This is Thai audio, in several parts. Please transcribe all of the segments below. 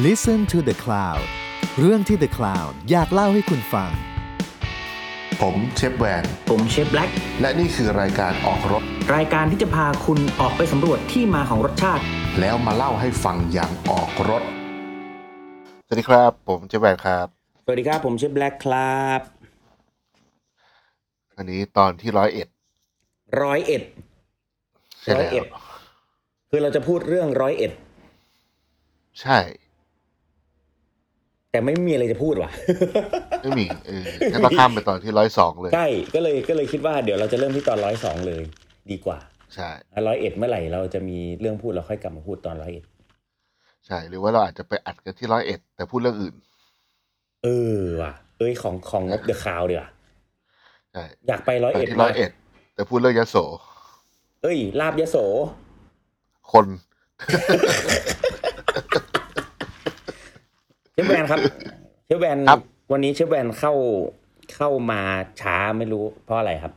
Listen to the Cloud เรื่องที่ The Cloud อยากเล่าให้คุณฟัง ผมเชฟแวน ผมเชฟแบล็กและนี่คือรายการออกรถ รายการที่จะพาคุณออกไปสำรวจที่มาของรสชาติ แล้วมาเล่าให้ฟังอย่างออกรถ สวัสดีครับ ผมเชฟแวนครับ สวัสดีครับ ผมเชฟแบล็กครับ อันนี้ตอนที่ร้อยเอ็ดร้อยเอ็ดใช่ร้อยแล้เอ็วดคือเราจะพูดเรื่องร้อยเอ็ดใช่ แต่ไม่มีอะไรจะพูดว่ะไม่มีเอองั้นเราข้ามไปตอนที่ร้อยสองเลย ใช่ก็เลยก็เลยคิดว่าเดี๋ยวเราจะเริ่มที่ตอนร้อยสองเลย ดีกว่า ใช่ร้อยเอ็ดเมื่อไหร่เราจะมีเรื่องพูดเราค่อยกลับมาพูดตอนร้อยเอ็ดใช่หรือว่าเราอาจจะไปอัดกันที่ร้อยเอ็ดแต่พูดเรื่องอื่น เออว่ะ เอ้ยของของงบเดอะคาวเดี๋ยวาใช่อยากไปร้อยไปเอ็ดที่ร้อยเอ็ดแต่พูดเรื่องยโส เอ้ยลาบยโส คน เชฟแวนครับ เชฟแวนครับ วันนี้เชฟแวนเข้าเข้ามาช้าไม่รู้เพราะอะไรครับ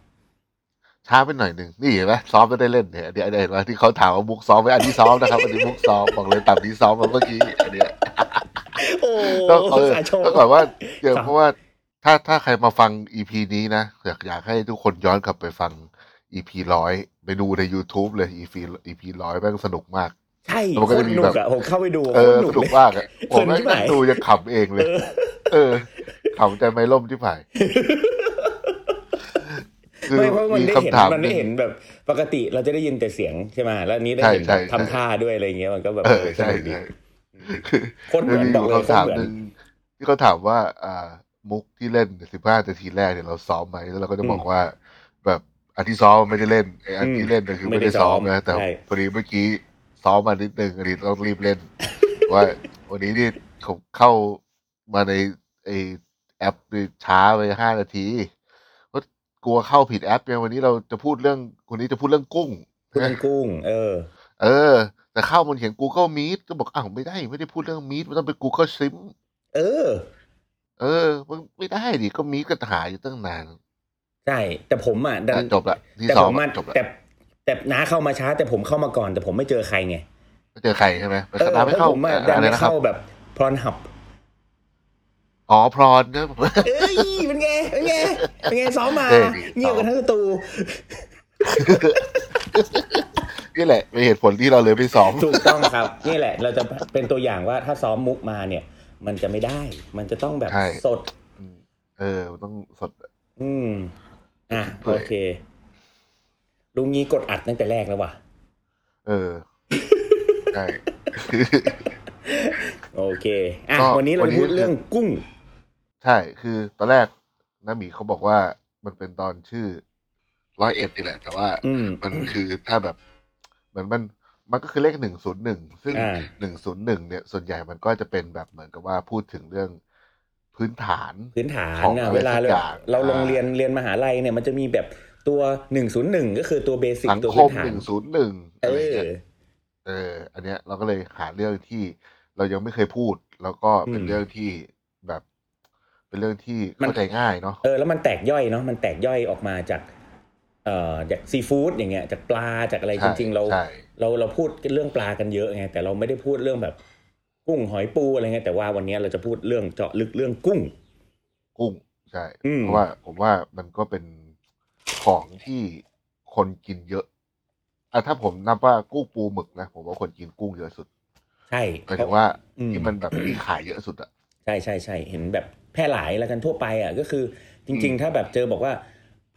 ช้าไปหน่อยหนึ่งนี่เห็นไหมซ้อมไม่ได้เล่นเนี่ยเดี๋ยวเห็นว่าที่เขาถามว่ามุกซ้อมไหมอันนี้ซ้อมนะครับอันนี้มุกซ้อมบอกเลยตับนี้ซ้อมมาเมื่อกี้อันเนี้ยโอ้ต้องเออสายโชว์ ต้องก่อนว่าเดี๋ยวครับเพราะว่าถ้าถ้าใครมาฟังอีพีนี้นะอยากอยากให้ทุกคนย้อนกลับไปฟังอีพีร้อยไปดูใน YouTube เลยอีพีอีพีร้อยแม่งสนุกมาก ใช่มันโคก็ตจะรมีหนุแบกบอะผมเข้าไปดูเออโคสตรหนุนุกกเลยมากอะผมแม่งเพลินชิบหายนั่งดูยังขำเองเลย เออเออขำใจไม่ล่มที่ผ่ายคือไม่เพราะมันมีได้เห็นคำถามมันได้เห็นหงแบบปกติเราจะได้ยินแต่เสียงใช่ไหมแล้วอันนี้ได้เห็นใช่แบบใช่ทำท่าด้วยอะไรเงี้ยมันก็แบบเออสใช่นุกดีใช่โคนเหมือนมีบอกเลยโคคำนถามเหมือนหนึ่งที่เขาถามว่า อ่า มุกที่เล่นสิบห้านาทีแรกเนี่ยเราซ้อมไหมแล้วเราก็จะบอกว่า แบบอันที่ซ้อมไม่ได้เล่นไอ้อันที่เล่นเนี่ยคือไม่ได้ซ้อมนะแต่พอดีเมื่อกี้ ซ้อมมานิดนึงอันนี้ต้องรีบเล่น ว่าวันนี้นี่ผมเข้ามาในไอแอปนี่ช้าไปห้านาทีก็กลัวเข้าผิดแอปเนี่ยวันนี้เราจะพูดเรื่องวันนี้จะพูดเรื่องกุ้งพูดเรื่องกุ้ง เออ เออ แต่เข้ามันเขียน Google Meet ก็บอกอ้าวไม่ได้ไม่ได้พูดเรื่อง Meet มันต้องเป็น Google Sim เออ เออ มันไม่ได้ดิก็มีก็หาอยู่ตั้งนานใช่แต่ผมอะดันอะจบละที่แต่สผองมมาจบละแต่ แต่น้าเข้ามาช้า แต่ผมเข้ามาก่อน แต่ผมไม่เจอใครไงไม่เจอใครใช่ไหมไปเอสอตาร์ทไม่เพเข้าราะผมอะอะดันอะไรไม่นะครับเข้าแบบพรอนหับอ๋อพรอนนะเอ้ยเป็นไงเป็นไงเป็นไงซ้อมมาเท่ดีเงียบกันทั้งประตูนี่แหละเป็นเหตุผลที่เราเลยไปซ้อมถูกต้องครับ นี่แหละ เราจะเป็นตัวอย่างว่าถ้าซ้อมมุกมาเนี่ย มันจะไม่ได้ มันจะต้องแบบใช่สด เออมันต้องสด อืมอะเปื่โออยเค ลุงงี้กดอัดตั้งแต่แรกแล้วว่ะ เออ ใช่ โอเคอะก็วันนี้เราวันนี้ พูดเรื่องกุ้ง ใช่ คือตอนแรกน้าหมีเขาบอกว่ามันเป็นตอนชื่อร้อยเอ็ดนี่แหละ แต่ว่าอืม มันคือถ้าแบบ เหมือนมันมันก็คือเลขหนึ่งศูนย์หนึ่งซึ่งอ่า หนึ่งศูนย์หนึ่งเนี่ย ส่วนใหญ่มันก็จะเป็นแบบเหมือนกับว่าพูดถึงเรื่องพื้นฐาน พื้นฐานของอะอะไรเวลาสักเราอย่าง เราลงอ่าเรียนเรียนมหาลัยเนี่ยมันจะมีแบบ ตัวหนึ่งศูนย์หนึ่งก็คือตัวเบสิกสังตัวคพื้มนฐาหนนึ่งศูนย์หนึ่งเออะไรอเงี้ยเออ อันเนี้ยเราก็เลยหาเรื่องที่เรายังไม่เคยพูด แล้วก็เป็นอืมเรื่องที่แบบ เป็นเรื่องที่มันเข้าใจง่ายเนาะเออแล้วมันแตกย่อยเนาะมันแตกย่อยออกมาจากเอ่อจากซีฟู้ดอย่างเงี้ยจากปลาจากอะไรจใช่ริง ๆ เราใช่เราเราพูดเรื่องปลากันเยอะไงแต่เราไม่ได้พูดเรื่องแบบ กุ้งหอยปูอะไรเงี้ยแต่ว่าวันนี้เราจะพูดเรื่องเจาะลึกเรื่องกุ้ง กุ้งใช่อืมเพราะว่าผมว่ามันก็เป็น ของที่คนกินเยอะอะถ้าผมนับว่ากุ้งปูหมึกนะผมว่าคนกินกุ้งเยอะสุด ใช่หมายถึงว่าอืม ที่มันแบบมีขายเยอะสุดอะใช่ใช่ใช่เห็นแบบแพร่หลายแล้วกันทั่วไปอะก็คือจริงอืมๆถ้าแบบเจอบอกว่า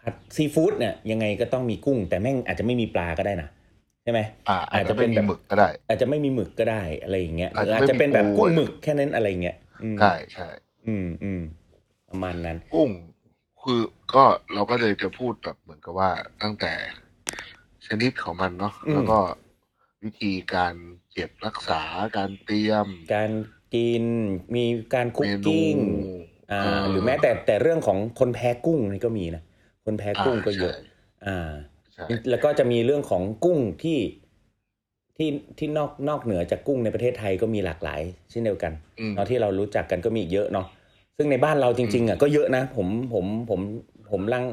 ผัดซีฟู้ดเนี่ยยังไงก็ต้องมีกุ้ง แต่แม่งอาจจะไม่มีปลาก็ได้นะใช่ไหม อ่า อาจอาจจะจะเป็ไม่นมีแบบ หมึกก็ได้ อาจจะไม่มีหมึกก็ได้อะไรอย่างเงี้ยหอาจรือจะอาจจะเป็นแบบไม่มีปูกุ้งหมึกแค่นั้นอะไรเงี้ยอืมใช่ใช่ อืมอืมประมาณนั้น กุ้งคือ ก็เราก็เลยจะพูดแบบเหมือนกับว่าตั้งแต่ชนิดของมันเนาะอืม แล้วก็วิธีการเก็บรักษาการเตรียมการกินมีการคุกเมนู กิ้งอ่าอ่าหรือแม้แต่แต่เรื่องของคนแพ้กุ้งนี่ก็มีนะคนแพ้กุ้งก็เยอะ อ่าใช่แล้วก็จะมีเรื่องของกุ้งที่ที่ที่นอกนอกเหนือจากกุ้งในประเทศไทยก็มีหลากหลายเช่นเดียวกัน อืม เนาะที่เรารู้จักกันก็มีอีกเยอะเนาะซึ่งในบ้านเราจริง ๆอะก็เยอะนะผมผมผม ผมลัง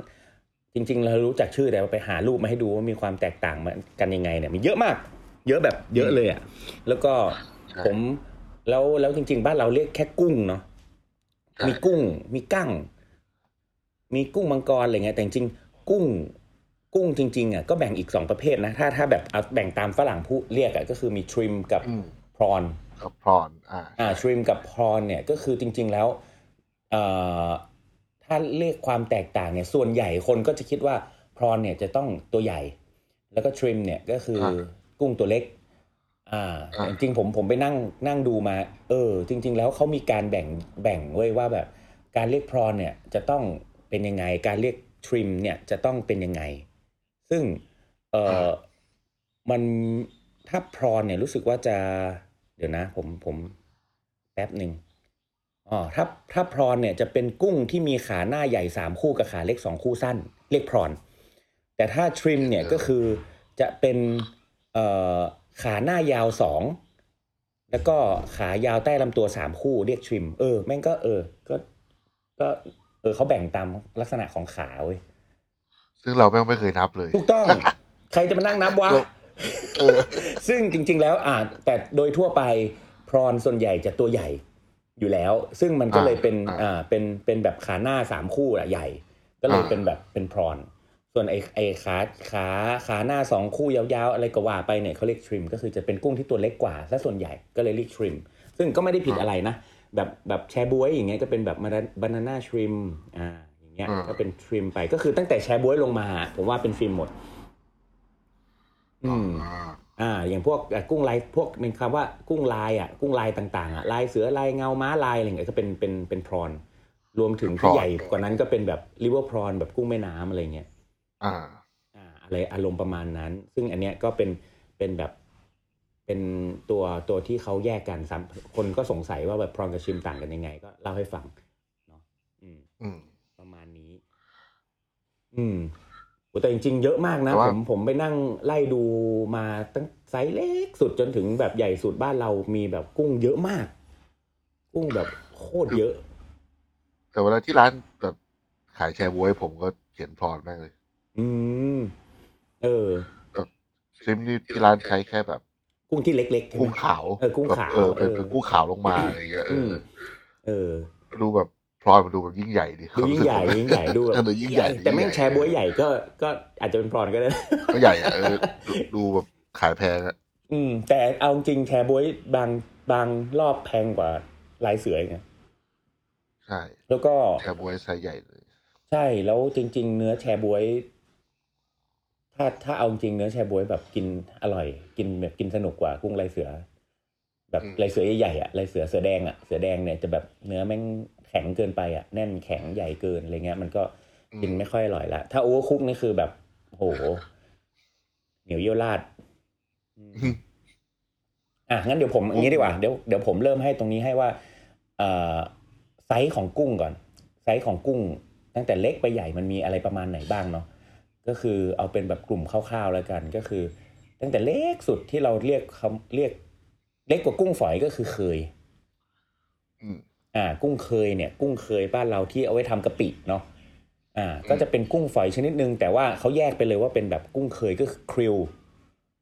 จริง ๆ เรารู้จักชื่อแต่ว่าไปหารูปมาให้ดูว่ามีความแตกต่างมากันยังไงเนี่ยมีเยอะมาก เยอะแบบเยอะเลยอะแล้วก็ใช่ผมแล้วแล้วจริง ๆ บ้านเราเรียกแค่กุ้งเนาะมีกุ้ง มีกั้ง มีกุ้งมังกรอะไรเงี้ยแต่จริงๆกุ้งกุ้งจริง ๆอะก็แบ่งอีกสองประเภทนะ ถ้าถ้าแบบเอาแบ่งตามฝรั่งผู้เรียกอะก็คือมีทริมกับอืมพรอนกับพรอนอ่าอ่าทริมกับพรอนเนี่ยก็คือจริง ๆ แล้วเอ่อ ถ้าเรียกความแตกต่างเนี่ยส่วนใหญ่คนก็จะคิดว่าพรอนเนี่ยจะต้องตัวใหญ่ แล้วก็ทริมเนี่ยก็คืออากุ้งตัวเล็ก อ่าอ่าจริงๆผมผมไปนั่งนั่งดูมา เออ จริง ๆ แล้วเขามีการแบ่งแบ่งไว้ว่าแบบ การเรียกพรอนเนี่ยจะต้องเป็นยังไง การเรียกทริมเนี่ยจะต้องเป็นยังไง ซึ่งเออมันถ้าพรอนเนี่ยรู้สึกว่าจะ เดี๋ยวนะ ผมผมแป๊บหนึ่ง อ๋อถ้าถ้าพรอนเนี่ยจะเป็นกุ้งที่มีขาหน้าใหญ่สามคู่กับขาเล็กสองคู่สั้น เรียกพรอน แต่ถ้าทริมเนี่ยเออก็คือจะเป็นเอ่อขาหน้ายาวสองแล้วก็ขายาวใต้ลำตัวสามคู่เรียกทริม เออแม่งก็เออ ก็ก็เออเขาแบ่งตามลักษณะของขาเว้ยซึ่งเราแม่งไม่เคยนับเลย ถูกต้อง ใครจะมานั่งนับวะเออซึ่งจริง ๆ แล้วอ่าแต่โดยทั่วไปพรอนส่วนใหญ่จะตัวใหญ่ อยู่แล้ว ซึ่งมันก็เลยเป็นอ่าอ่าเป็นเป็นแบบขาหน้าสามคู่อะใหญ่ ก็เลยอ่าเป็นแบบเป็นพรอนส่วนไอ้ไอ้ขาขาขาหน้าสองคู่ยาวๆ อะไรก็ว่าไปเนี่ยเขาเรียกทริมก็คือจะเป็นกุ้งที่ตัวเล็กกว่าซะส่วนใหญ่ก็เลยเรียกทริมซึ่งก็ไม่ได้ผิดอะไรนะ แบบแบบแชบวยอย่างเงี้ยก็เป็นแบบบานาน่าทริมอ่าอย่างเงี้ยอ่าก็เป็นทริมไปก็คือตั้งแต่แชบวยลงมาผมว่าเป็นทริมหมด อืม อ่าอ่าอย่างพวกเอ่อกุ้งลายพวกเป็นคำว่ากุ้งลายอะกุ้งลายต่างๆอะลายเสือลายเงาม้าลายอะไรอย่างเงี้ยก็เป็นเป็นเป็นพรอนรวมถึงที่ prawn ใหญ่กว่านั้นก็เป็นแบบริเวอร์พรอนแบบกุ้งแม่น้ำอะไรเงี้ยอ่าอ่าอะไรอารมณ์ประมาณนั้น ซึ่งอันเนี้ยก็เป็นเป็นแบบเป็นตัวตัวที่เขาแยกกันซ้ำคนก็สงสัยว่าแบบพรอนกับชิมต่างกันยังไง ก็เล่าให้ฟังเนาะอืมอืมประมาณนี้ อืมโอ้ แต่จริงๆ เยอะมากนะ แต่ว่าผมผมไปนั่งไล่ดูมาตั้งไซส์เล็กสุดจนถึงแบบใหญ่สุดบ้านเรามีแบบกุ้งเยอะมาก กุ้งแบบโคตรเยอะ แต่เวลาที่ร้านแบบขายแชร์บวยผมก็เขียนพรอนแม่งเลยอืม เออ ซิมนี่ที่ร้านใช้แค่แบบกุ้งที่เล็กๆใช่ไหม กุ้งขาวเออกุ้งขาวแบบเออเป็นเออ เป็นกุ้งขาวลงมาอะไรอย่างเงี้ยเออือมเออ ดูแบบ พรอนมันดูแบบยิ่งใหญ่ดิดูยิ่งใหญ่ยิ่งใหญ่ดูแบบเออดูยิ่งใหญ่ แต่แม่งแชร์บวยใหญ่ก็ก็อาจจะเป็นพรอนก็ได้ก็ใหญ่อะเออดูดูแบบขายแพงอะอืม แต่เอาจริงแชร์บวยบางบางรอบแพงกว่าลายเสืออีกนะใช่ แล้วก็แชร์บวยไซส์ใหญ่เลย ใช่แล้วจริง ๆ เนื้อแชร์บวย ถ้าถ้าเอาจริงเนื้อแชร์บวยแบบกินอร่อย กินแบบกินสนุกกว่ากุ้งลายเสือ แบบอืมลายเสือใหญ่ๆอะลายเสือเสือแดงอะเสือแดงเนี่ยจะแบบเนื้อแม่งแข็งเกินไปอะแน่นแข็งใหญ่เกินอะไรเงี้ย มันก็กินไม่ค่อยอร่อยละถ้า overcook นี่คือแบบโหเหนียวเยี่ยวราดอืมอะงั้นเดี๋ยวผมอย่างนี้ดีกว่าเดี๋ยวเดี๋ยวผมเริ่มให้ตรงนี้ให้ว่าเอ่อไซส์ของกุ้งก่อน ไซส์ของกุ้ง ตั้งแต่เล็กไปใหญ่มันมีอะไรประมาณไหนบ้างเนาะก็คือเอาเป็นแบบกลุ่มคร่าวๆแล้วกัน ก็คือ ตั้งแต่เล็กสุดที่เราเรียกคำเรียก เล็กกว่ากุ้งฝอยก็คือเคย อืมอ่ากุ้งเคยเนี่ยกุ้งเคยบ้านเราที่เอาไว้ทำกะปิเนาะอ่าก็จะเป็นกุ้งฝอยชนิดหนึ่งแต่ว่าเขาแยกไปเลยว่าเป็นแบบกุ้งเคยก็คือคริล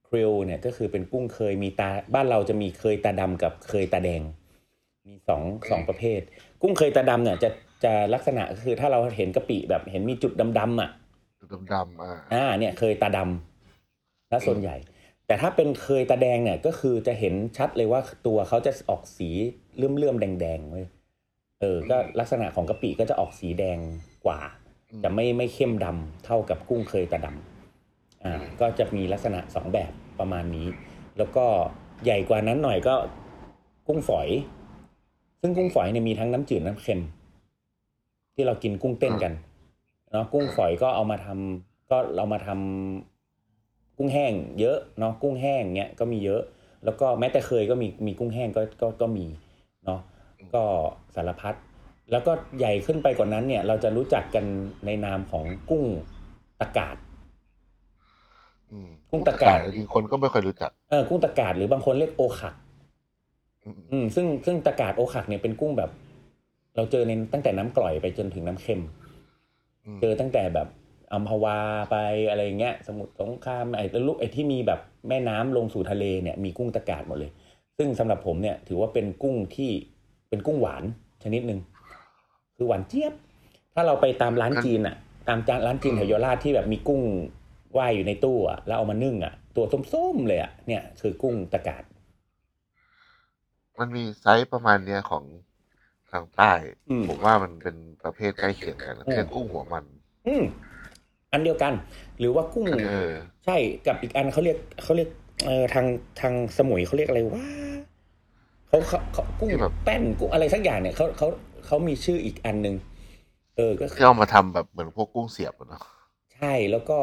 คริลเนี่ยก็คือเป็นกุ้งเคยมีตาบ้านเราจะมีเคยตาดำกับเคยตาแดง มีสองสองประเภท กุ้งเคยตาดำเนี่ยจะจะลักษณะก็คือถ้าเราเห็นกะปิแบบเห็นมีจุดดำๆอะดูดำๆอ่าอ่าเนี่ยเคยตาดำและส่วนใหญ่ แต่ถ้าเป็นเคยตาแดงเนี่ยก็คือจะเห็นชัดเลยว่าตัวเขาจะออกสีเลื่อมเลื่อมๆแดงๆเว้ย เออ ก็ลักษณะของกะปิก็จะออกสีแดงกว่าอืมจะไม่ไม่เข้มดำเท่ากับกุ้งเคยตาดำอ่า ก็จะมีลักษณะสองแบบประมาณนี้ แล้วก็ใหญ่กว่านั้นหน่อยก็กุ้งฝอย ซึ่งกุ้งฝอยเนี่ยมีทั้งน้ำจืดน้ำเค็ม ที่เรากินกุ้งเต้นกันเนาะกุ้งฝอยก็เอามาทำก็เรามาทำกุ้งแห้ง เยอะเนาะกุ้งแห้งเนี้ยก็มีเยอะ แล้วก็แม้แต่เคยก็มีมีกุ้งแห้งก็ก็ก็มีเนาะ ก็สารพัดแล้วก็ใหญ่ขึ้นไปกว่านั้นเนี่ย เราจะรู้จักกันในนามของกุ้งตะกาดอืมกุ้งตะกาจริงๆคนก็ไม่ค่อยรู้จักเออกุ้งตะกาดหรือบางคนเรียกโอขักอืมอืม ซึ่งซึ่งตะกาดโอขักเนี่ยเป็นกุ้งแบบ เราเจอในตั้งแต่น้ำกร่อยไปจนถึงน้ำเค็มอืมเจอตั้งแต่แบบอัมพวาไปอะไรเงี้ย สมุทรสงครามไอ้ลูกไอ้ที่มีแบบแม่น้ำลงสู่ทะเลเนี่ยมีกุ้งตะกาดหมดเลย ซึ่งสำหรับผมเนี่ย ถือว่าเป็นกุ้งที่ เป็นกุ้งหวานชนิดหนึ่งคือหวานเจี๊ยบ ถ้าเราไปตามร้านจีนอะ ตามร้านจีนแถวเยาวราชที่แบบมีกุ้งว่ายอยู่ในตู้อะแล้วเอามานึ่งอะ ตัวส้มๆเลยอะเนี่ยคือกุ้งตะกาดมันมีไซส์ประมาณเนี้ยของทางใต้อืมผมว่ามันเป็นประเภทใกล้เคียงกันอืมเช่นกุ้งหัวมัน อืมอันเดียวกัน หรือว่ากุ้งเออใช่กับอีกอันเขาเรียกเขาเรียกเอ่อทางทางสมุยเขาเรียกอะไรว่า เขาเขาเขากุ้งที่แบบแป้นกุ้งอะไรสักอย่างเนี่ยเขาเขาเขามีชื่ออีกอันหนึ่งเออก็คือที่เอามาทำแบบเหมือนพวกกุ้งเสียบอะเนาะใช่แล้วก็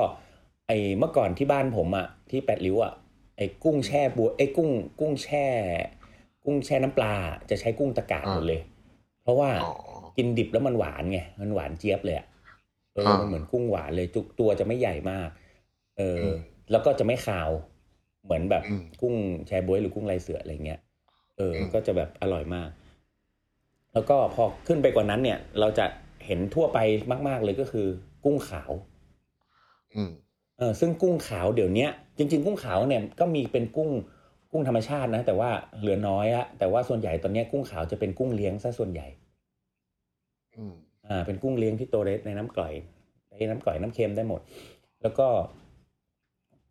ไอ้เมื่อก่อนที่บ้านผมอะที่แปดริ้วอะไอ้กุ้งแช่บัวไอ้กุ้ง กุ้งแช่ กุ้งแช่น้ำปลา จะใช้กุ้งตะกาดหมดเลย เพราะว่าอ๋อกินดิบแล้วมันหวานไงมันหวานเจี๊ยบเลยอะเอออ่ามัมันเหมือนกุ้งหวานเลยจุกตัวจะไม่ใหญ่มาก เอออมแล้วก็จะไม่คาว เหมือนแบบอืมกุ้งแชบ๊วยหรือกุ้งลายเสืออะไรเงี้ย เอออมก็จะแบบอร่อยมาก แล้วก็พอขึ้นไปกว่านั้นเนี่ย เราจะเห็นทั่วไปมาก ๆ เลยก็คือ กุ้งขาว อืมเออซึ่งกุ้งขาวเดี๋ยวเนี้ยจริง ๆ กุ้งขาวเนี่ยก็มีเป็นกุ้งกุ้งธรรมชาตินะ แต่ว่าเหลือน้อยอะแต่ว่าส่วนใหญ่ตอนเนี้ยกุ้งขาวจะเป็นกุ้งเลี้ยงซะส่วนใหญ่อืมอ่า เป็นกุ้งเลี้ยงที่โตวเล็กในน้ำกร่อยในน้ำกร่อยน้ำเค็มได้หมด แล้วก็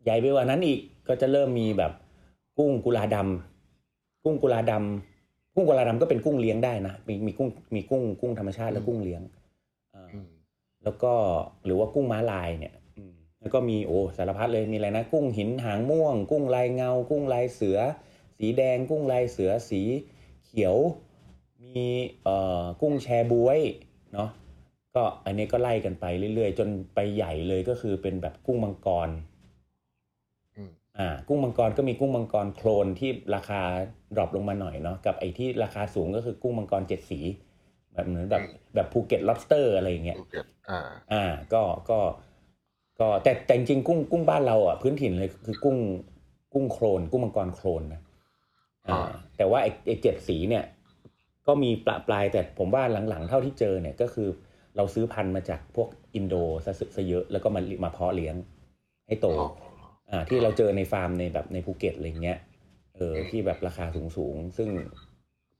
ใหญ่ไปกว่านั้นอีกก็จะเริ่มมีแบบกุ้งกุลาดำ กุ้งกุลาดำกุ้งกุลาดำก็เป็นกุ้งเลี้ยงได้นะมีมีกุ้งมีกุ้งกุ้งธรรมชาติและกุ้งเลี้ยงอ่าอืมแล้วก็หรือว่ากุ้งม้าลายเนี่ยอืมแล้วก็มีโอ้สารพัดเลยมีอะไรนะ กุ้งหินหางม่วง กุ้งลายเงา กุ้งลายเสือ สีแดง กุ้งลายเสือสีเขียว มีเอ่อกุ้งแชบวยเนาะก็อันนี้ก็ไล่กันไปเรื่อยๆ จนไปใหญ่เลยก็คือเป็นแบบกุ้งมังกร อืมอ่ากุ้งมังกรก็มีกุ้งมังกรโคลนที่ราคา drop ลงมาหน่อยเนาะกับไอ้ที่ราคาสูงก็คือกุ้งมังกรเจ็ดสี แบบเหมือนแบบแบบภูเก็ต lobster อะไรอย่างเงี้ยภูเก็ตอ่าอ่าก็ก็ ก็แต่แต่จริงๆกุ้งกุ้งบ้านเราอะพื้นถิ่นเลยคือกุ้งกุ้งโคลนกุ้งมังกรโคลนนะอ่าอ่าแต่ว่าไอ้ไอ้เจ็ดสีเนี่ย ก็มีปลาปลายแต่ผมว่าหลังๆ เท่าที่เจอเนี่ยก็คือเราซื้อพันธุ์มาจากพวกอินโดซะซะเยอะแล้วก็มามาเพาะเลี้ยงให้โต อ๋ออ่าที่เราเจอในฟาร์มในแบบในภูเก็ตอะไรเงี้ยเอออืมที่แบบราคาสูงสูงๆซึ่ง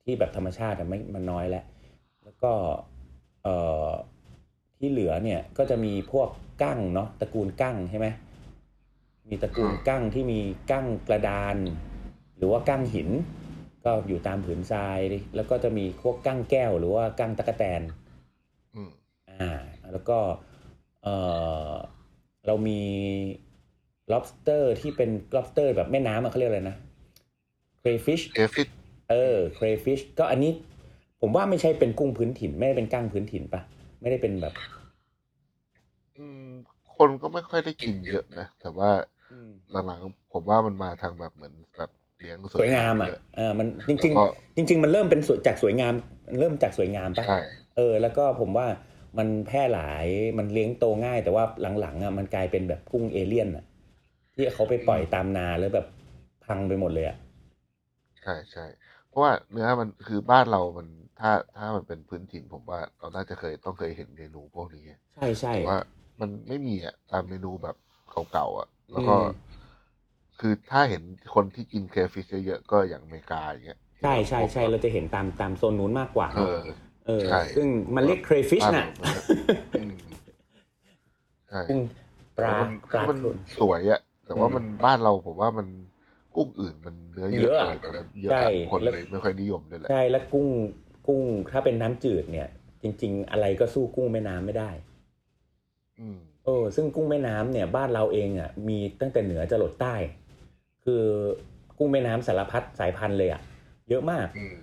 ที่แบบธรรมชาติอะไม่มันน้อยแล้วแล้วก็เอ่อที่เหลือเนี่ยก็จะมีพวกกั้งเนาะตระกูลกั้งใช่ไหมมีตระกูลกั้งที่มีกั้งกระดาน หรือว่ากั้งหิน ก็อยู่ตามผืนทราย แล้วก็จะมีพวกกั้งแก้ว หรือว่ากั้งตะกแตนอืมอ่า แล้วก็เออเรามี lobster ที่เป็น lobster แบบแม่น้ำอะเขาเรียกอะไรนะ crayfish เอฟิตเออ crayfish ก็อันนี้ผมว่าไม่ใช่เป็นกุ้งพื้นถิ่น ไม่ได้เป็นกั้งพื้นถิ่นปะไม่ได้เป็นแบบ อืม คนก็ไม่ค่อยได้กินเยอะนะ แต่ว่าอืมหลังๆผมว่ามันมาทางแบบเหมือนแบบเลี้ยงสวยงามอะเยเออมันจริงแล้วก็ๆจริง ๆ มันเริ่มเป็นสวยจากสวยงามมันเริ่มจากสวยงามปะใช่เออ แล้วก็ผมว่ามันแพร่หลายมันเลี้ยงโตง่าย แต่ว่าหลังๆอะมันกลายเป็นแบบกุ้งเอเลี่ยนอะ ที่เขาไปปล่อยตามนาแล้วแบบพังไปหมดเลยอะใช่ใช่เพราะว่าเนื้อมันคือบ้านเรามันถ้าถ้ามันเป็นพื้นถิ่นผมว่าเราน่าจะเคยต้องเคยเห็นเมนูพวกนี้ใช่ใช่แต่ว่ามันไม่มีอะตามเมนูแบบเก่าๆอะ แล้วก็อืมคือถ้าเห็นคนที่กินเคฟิชเยอะๆก็อย่างอเมริกาอย่างเงี้ยใช่ใช่ใช่เราจะเห็นตามตามโซนนู้นมากกว่าเออเออใช่ซึ่งมันเรียก crayfish น่ะบ้านเราอืมใช่กุ้งปลาแล้วมันปลามันโคลนสวยอะ แต่ว่าอืมมันบ้านเราผมว่ามันกุ้งอื่นมันเนื้อเยเยอะอะอะไรกันแล้วเยอะใช่อะคนแล้วเลยไม่ค่อยนิยมเลยแหละใช่แล้วกุ้งกุ้งถ้าเป็นน้ำจืดเนี่ย จริง ๆ อะไรก็สู้กุ้งแม่น้ำไม่ได้ อืมเออซึ่งกุ้งแม่น้ำเนี่ย บ้านเราเองอะมีตั้งแต่เหนือจรดใต้ คือกุ้งแม่น้ำสารพัดสายพันธุ์เลยอะเยอะมากอืม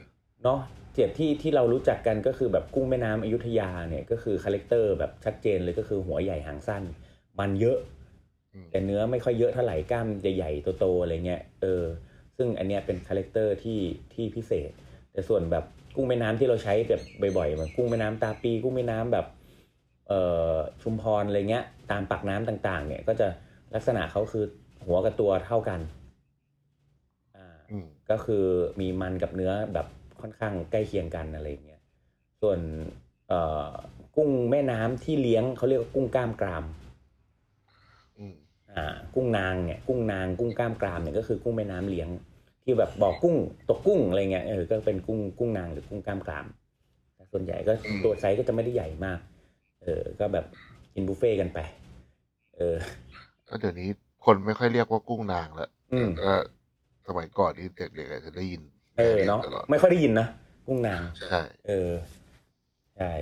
เนาะเจียบที่ที่เรารู้จักกันก็คือแบบกุ้งแม่น้ำอยุธยาเนี่ยก็คือ character แบบชัดเจนเลยก็คือหัวใหญ่หางสั้น มันเยอะอืม แต่เนื้อไม่ค่อยเยอะเท่าไหร่กล้ามใหญ่ๆโตๆอะไรเงี้ยเออ ซึ่งอันเนี้ยเป็น character ที่ที่พิเศษ แต่ส่วนแบบกุ้งแม่น้ำที่เราใช้แบบบ่อยๆเหมือนกุ้งแม่น้ำตาปีกุ้งแม่น้ำแบบเอ่อชุมพรอะไรเงี้ย ตามปากน้ำต่าง ๆ เนี่ย ก็จะลักษณะเขาคือหัวกับตัวเท่ากันอ่าอืมก็คือมีมันกับเนื้อแบบค่อนข้างใกล้เคียงกันอะไรอย่างเงี้ยส่วนเอ่อกุ้งแม่น้ำที่เลี้ยงเขาเรียกว่ากุ้งกล้ามกรามอืมอ่า กุ้งนางเนี่ยกุ้งนางกุ้งกล้ามกรามเนี่ยก็คือกุ้งแม่น้ำเลี้ยง ที่ที่แบบบอกกุ้งตกกุ้งอะไรเงี้ยเออก็เป็นกุ้งกุ้งนางหรือกุ้งกล้ามกรามแต่ส่วนใหญ่ก็ตัวไซส์ก็จะไม่ได้ใหญ่มาก เออก็แบบกินบุฟเฟ่ต์กันไป เออก็เดี๋ยวนี้คนไม่ค่อยเรียกว่ากุ้งนางแล้วอืมก็สมัยก่อนนี่เด็กๆอาจจะได้ยิน เออเนาะตลอดไม่ค่อยได้ยินนะกุ้งนางใช่เออใช่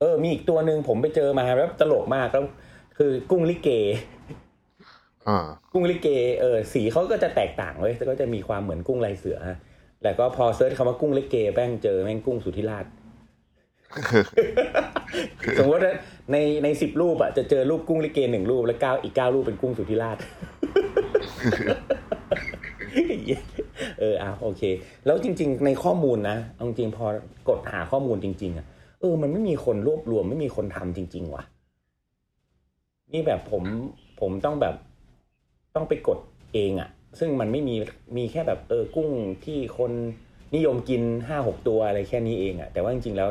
เออ มีอีกตัวหนึ่งผมไปเจอมาแล้วตลกมากแล้วคือกุ้งลิเกอ่า กุ้งลิเกเออสีเขาก็จะแตกต่างเว้ยก็จะมีความเหมือนกุ้งลายเสือฮะแต่ก็พอเซิร์ชคำว่ากุ้งลิเกแป้งเจอแม่งกุ้งสุธิราชสมมติว่าในในสิบรูปอะจะเจอรูปกุ้งลิเกหนึ่งรูปแล้วเก้าอีกเก้ารูปเป็นกุ้งสุธิราชเอออะโอเค แล้วจริง ๆ ในข้อมูลนะเอาจริงๆพอกดหาข้อมูลจริง ๆอะเออ มันไม่มีคนรวบรวมไม่มีคนทำจริง ๆ ว่ะ นี่แบบผมผมต้องแบบ ต้องไปกดเองอะ่ะ ซึ่งมันไม่มีมีแค่แบบเออกุ้งที่คนนิยมกินห้าหกตัวอะไรแค่นี้เองอะ่ะแต่ว่าจริงๆแล้ว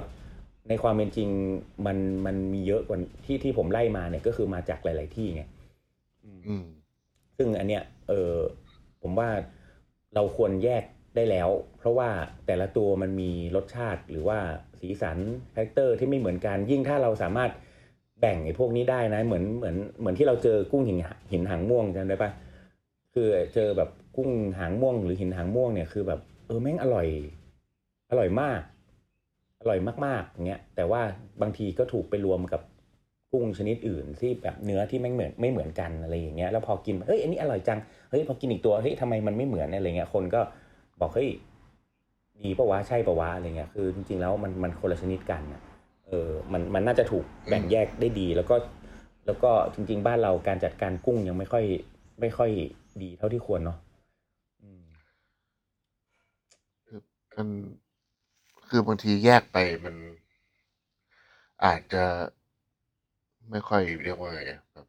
ในความเป็นจริงมันมันมีเยอะกว่าที่ที่ผมไล่มาเนี่ยก็คือมาจากหลาย ๆ ที่ไงอืมซึ่งอันเนี้ยเออผมว่าเราควรแยกได้แล้ว เพราะว่าแต่ละตัวมันมีรสชาติหรือว่าสีสันcharacter ที่ไม่เหมือนกันยิ่งถ้าเราสามารถ แบ่งไอ้พวกนี้ได้นะ เหมือนเหมือนเหมือนที่เราเจอกุ้งหินหินหางม่วงจำได้ปะคือเจอแบบกุ้งหางม่วง หรือหินหางม่วงเนี่ยคือแบบ เออแม่งอร่อย อร่อยมาก อร่อยมากๆอย่างเงี้ยแต่ว่าบางทีก็ถูกไปรวมกับกุ้งชนิดอื่นที่แบบเนื้อที่ไม่เหมือนไม่เหมือนกันอะไรอย่างเงี้ยแล้วพอกินเฮ้ยอันนี้อร่อยจังเฮ้ยพอกินอีกตัวเฮ้ยทำไมมันไม่เหมือนอะไรเงี้ยคนก็บอกเฮ้ยดีปะวะใช่ปะวะอะไรเงี้ยคือจริงๆแล้วมันมันคนละชนิดกันนะ เออมันมันน่าจะถูกแบ่งแยกได้ดี แล้วก็แล้วก็จริง ๆ บ้านเราการจัดการกุ้งยังไม่ค่อย ไม่ค่อยดีเท่าที่ควรเนาะอืมมันคือบางทีแยกไปมันอาจจะไม่ค่อยเรียกว่าไงอะแบบ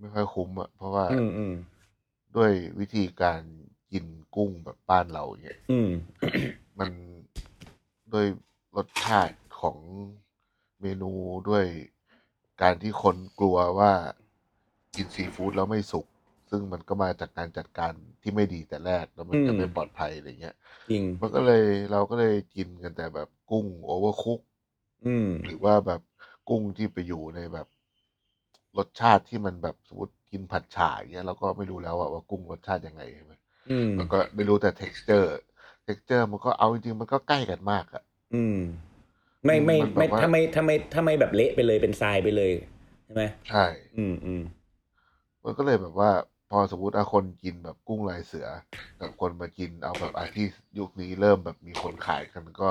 ไม่ค่อยคุ้มอะเพราะว่าอืมอืมด้วยวิธีการกินกุ้งแบบบ้านเราเนี่ยอืมมันด้วยรสชาติ ของเมนูด้วยการที่คนกลัวว่ากินซีฟู้ดแล้วไม่สุก ซึ่งมันก็มาจากการจัดการที่ไม่ดีแต่แรก แล้วมันจะอืมไม่ปลอดภัยอะไรเงี้ยจริงมันก็เลยเราก็เลยกินกันแต่แบบกุ้งโอเวอร์คุกอืมหรือว่าแบบกุ้งที่ไปอยู่ในแบบ รสชาติที่มันแบบสมมติกินผัดฉ่าอย่างเงี้ยเราก็ไม่รู้แล้วอะว่ากุ้งรสชาติยังไงใช่ไหมอืมมันก็ไม่รู้แต่ texture texture มันก็เอาจริงๆมันก็ใกล้กันมากอะอืม ไม่ไม่มันแบบไม่ว่าถ้าไม่ถ้าไม่ถ้าไม่แบบเละไปเลยเป็นทรายไปเลยใช่ไหมใช่ อืมอืมมันก็เลยแบบว่า พอสมมติอาคนกินแบบกุ้งลายเสือ กับคนมากินเอาแบบอาที่ยุคนี้เริ่มแบบมีคนขายกันก็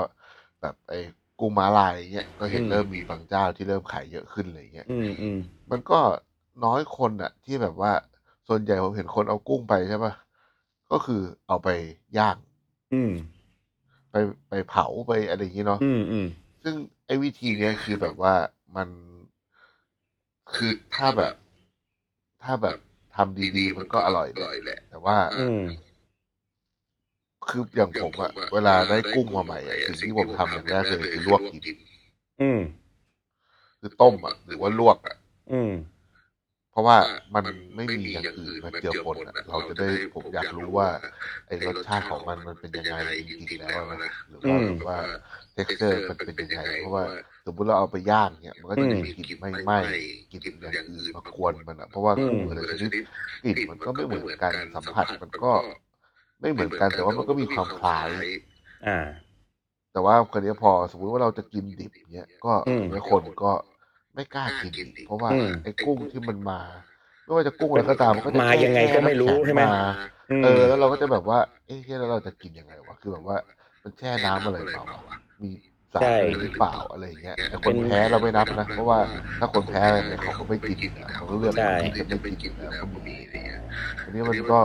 แบบไอ้กุ้งม้าลายอย่างเงี้ยก็เห็นอืมเริ่มมีบางเจ้าที่เริ่มขายเยอะขึ้นอะไรเงี้ยอืมอืมมันก็น้อยคนอะที่แบบว่าส่วนใหญ่ผมเห็นคนเอากุ้งไปใช่ปะก็คือเอาไปย่าง อืม ไปไปเผาไปอะไรอย่างงี้เนาะอืมอืม ซึ่งไอ้วิธีเนี้ยคือแบบว่ามันคือถ้าแบบ ถ้าแบบทำดีๆ มันก็อร่อยแหละ แต่ว่าอืม คืออย่างผมอะเวลาได้กุ้งมาใหม่อะสิ่งที่ผมทำอย่างแรกเลยคือลวกกินอืม คือต้มอะหรือว่าลวกอะอืม เพราะว่ามันไม่มีอย่างอื่นมาเจือปนอะเราจะได้ผมอยากรู้ว่าไอ้รสชาติของมันมันเป็นยังไงจริงๆแล้วอะนะหรือว่าอืมแบบว่า texture มันเป็นยังไงเพราะว่าสมมติเราเอาไปย่างเนี่ยมันก็จะมีกลิ่นไม่ไหม้กลิ่นอย่างอื่นมากวนมันอะเพราะว่ากุ้งแต่ละชนิดกลิ่นมันก็ไม่เหมือนกันสัมผัสมันก็ ไม่เหมือนกันแต่ว่ามันก็มีความคล้ายอ่า แต่ว่าคนนี้พอสมมุติว่าเราจะกินดิบเนี้ยก็อืมเนี้ยคนก็ ไม่กล้ากินดิบเพราะว่าอืม ไอ้กุ้งที่มันมา ไม่ว่าจะกุ้งอะไรก็ตามมันก็จะมายังไงก็ไม่รู้ใช่ไหมาอืมเออ แล้วเราก็จะแบบว่า เอ๊ะเฮ้ยแล้วเราจะกินยังไงวะ คือแบบว่ามันแช่น้ำอะไรมาวะมีสารใช่ อะไรหรือเปล่าอะไรอย่างเงี้ย แต่คนแพ้เราไม่นับนะ เพราะว่าถ้าคนแพ้เนี่ยเขาก็ไม่กินนะเขาก็เลือกใช่ ที่จะไม่กินนะก็มีอะไรเงี้ยอันนี้มันก็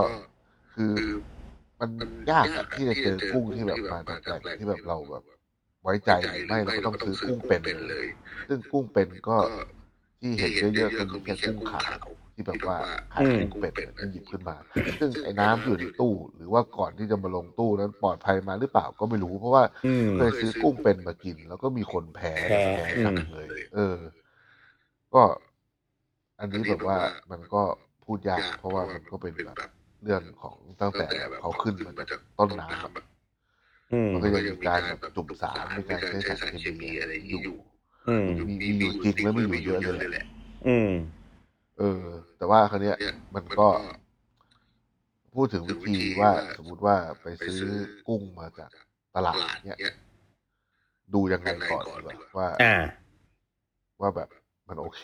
คือ มันยากอะที่จะเจอกุ้งที่แบบมาจากแหล่งที่แบบเราแบบ ไว้ใจหรือไม่เราก็ต้องซื้อกุ้งเป็นเลย ซึ่งกุ้งเป็นก็ที่เห็นเยอะๆก็มีแค่กุ้งขาวที่แบบว่าขายกุ้งเป็ดเนี่ยก็หยิบขึ้นมา ซึ่งไอ้น้ำอยู่ในตู้ หรือว่าก่อนที่จะมาลงตู้นั้นปลอดภัยมาหรือเปล่าก็ไม่รู้ เพราะว่าอืมเคยซื้อกุ้งเป็นมากิน แล้วก็มีคนแพ้แพ้หนักอืมเลย เออ ก็อันนี้แบบว่ามันก็พูดยาก เพราะว่ามันก็เป็นแบบเรื่องของตั้งแต่เขาขึ้นมาจากต้นน้ำอะอื มมันก็ยังมีการแบบจุ่มสารมีการใช้สารเคมีอะไรอยู่อืมมีมีอยู่จริงแล้วไม่อยู่เยอะเลยแหละอืม เออ แต่ว่าครั้งเนี้ย มันก็ พูดถึงวิธีว่าสมมติว่าไปซื้อกุ้งมาจากตลาดเนี้ยดูยังไงก่อนดีกว่าว่าอ่าว่าแบบมันโอเค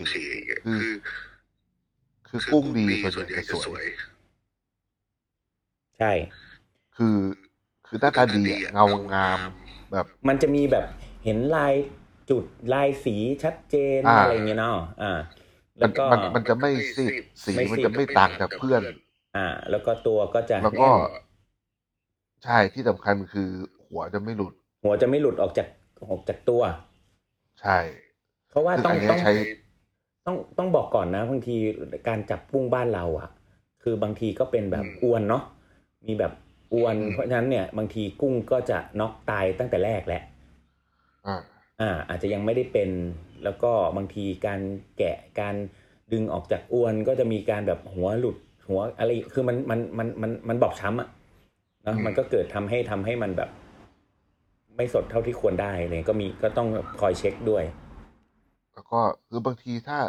คือคือกุ้งดีส่วนใหญ่จะสวย ใช่ คือ คือหน้าตาดีอะเงางามแบบมันจะมีแบบเห็นลายจุดลายสีชัดเจนอ่า อะไรเงี้ยเนาะอ่ามัแล้นวก็มันมันจะไม่ซีดสีไม่มันซีดจะไม่ต่างจากเพื่อน อ่า แล้วก็ตัวก็จะแล้วก็น่นใช่ที่สำคัญคือหัวจะไม่หลุด หัวจะไม่หลุดออกจากออกจากตัว ใช่ เพราะว่าคือต้องอันเนี้ยต้องใช้ ต้องต้องบอกก่อนนะบางทีการจับกุ้งบ้านเราอะ คือบางทีก็เป็นแบบอืมอวนเนาะมีแบบ อวนอืมเพราะฉะนั้นเนี่ยบางทีกุ้งก็จะน็อกตายตั้งแต่แรกแหละอ่าอ่าอาจจะยังไม่ได้เป็นแล้วก็บางทีการแกะการดึงออกจากอวนก็จะมีการแบบหัวหลุดหัวอะไรคือมันมันมันมันมันบอบช้ำอะเนอะอืมมันก็เกิดทำให้ทำให้มันแบบ ไม่สดเท่าที่ควรได้เลยก็มีก็ต้องคอยเช็คด้วย แล้วก็คือบางทีถ้า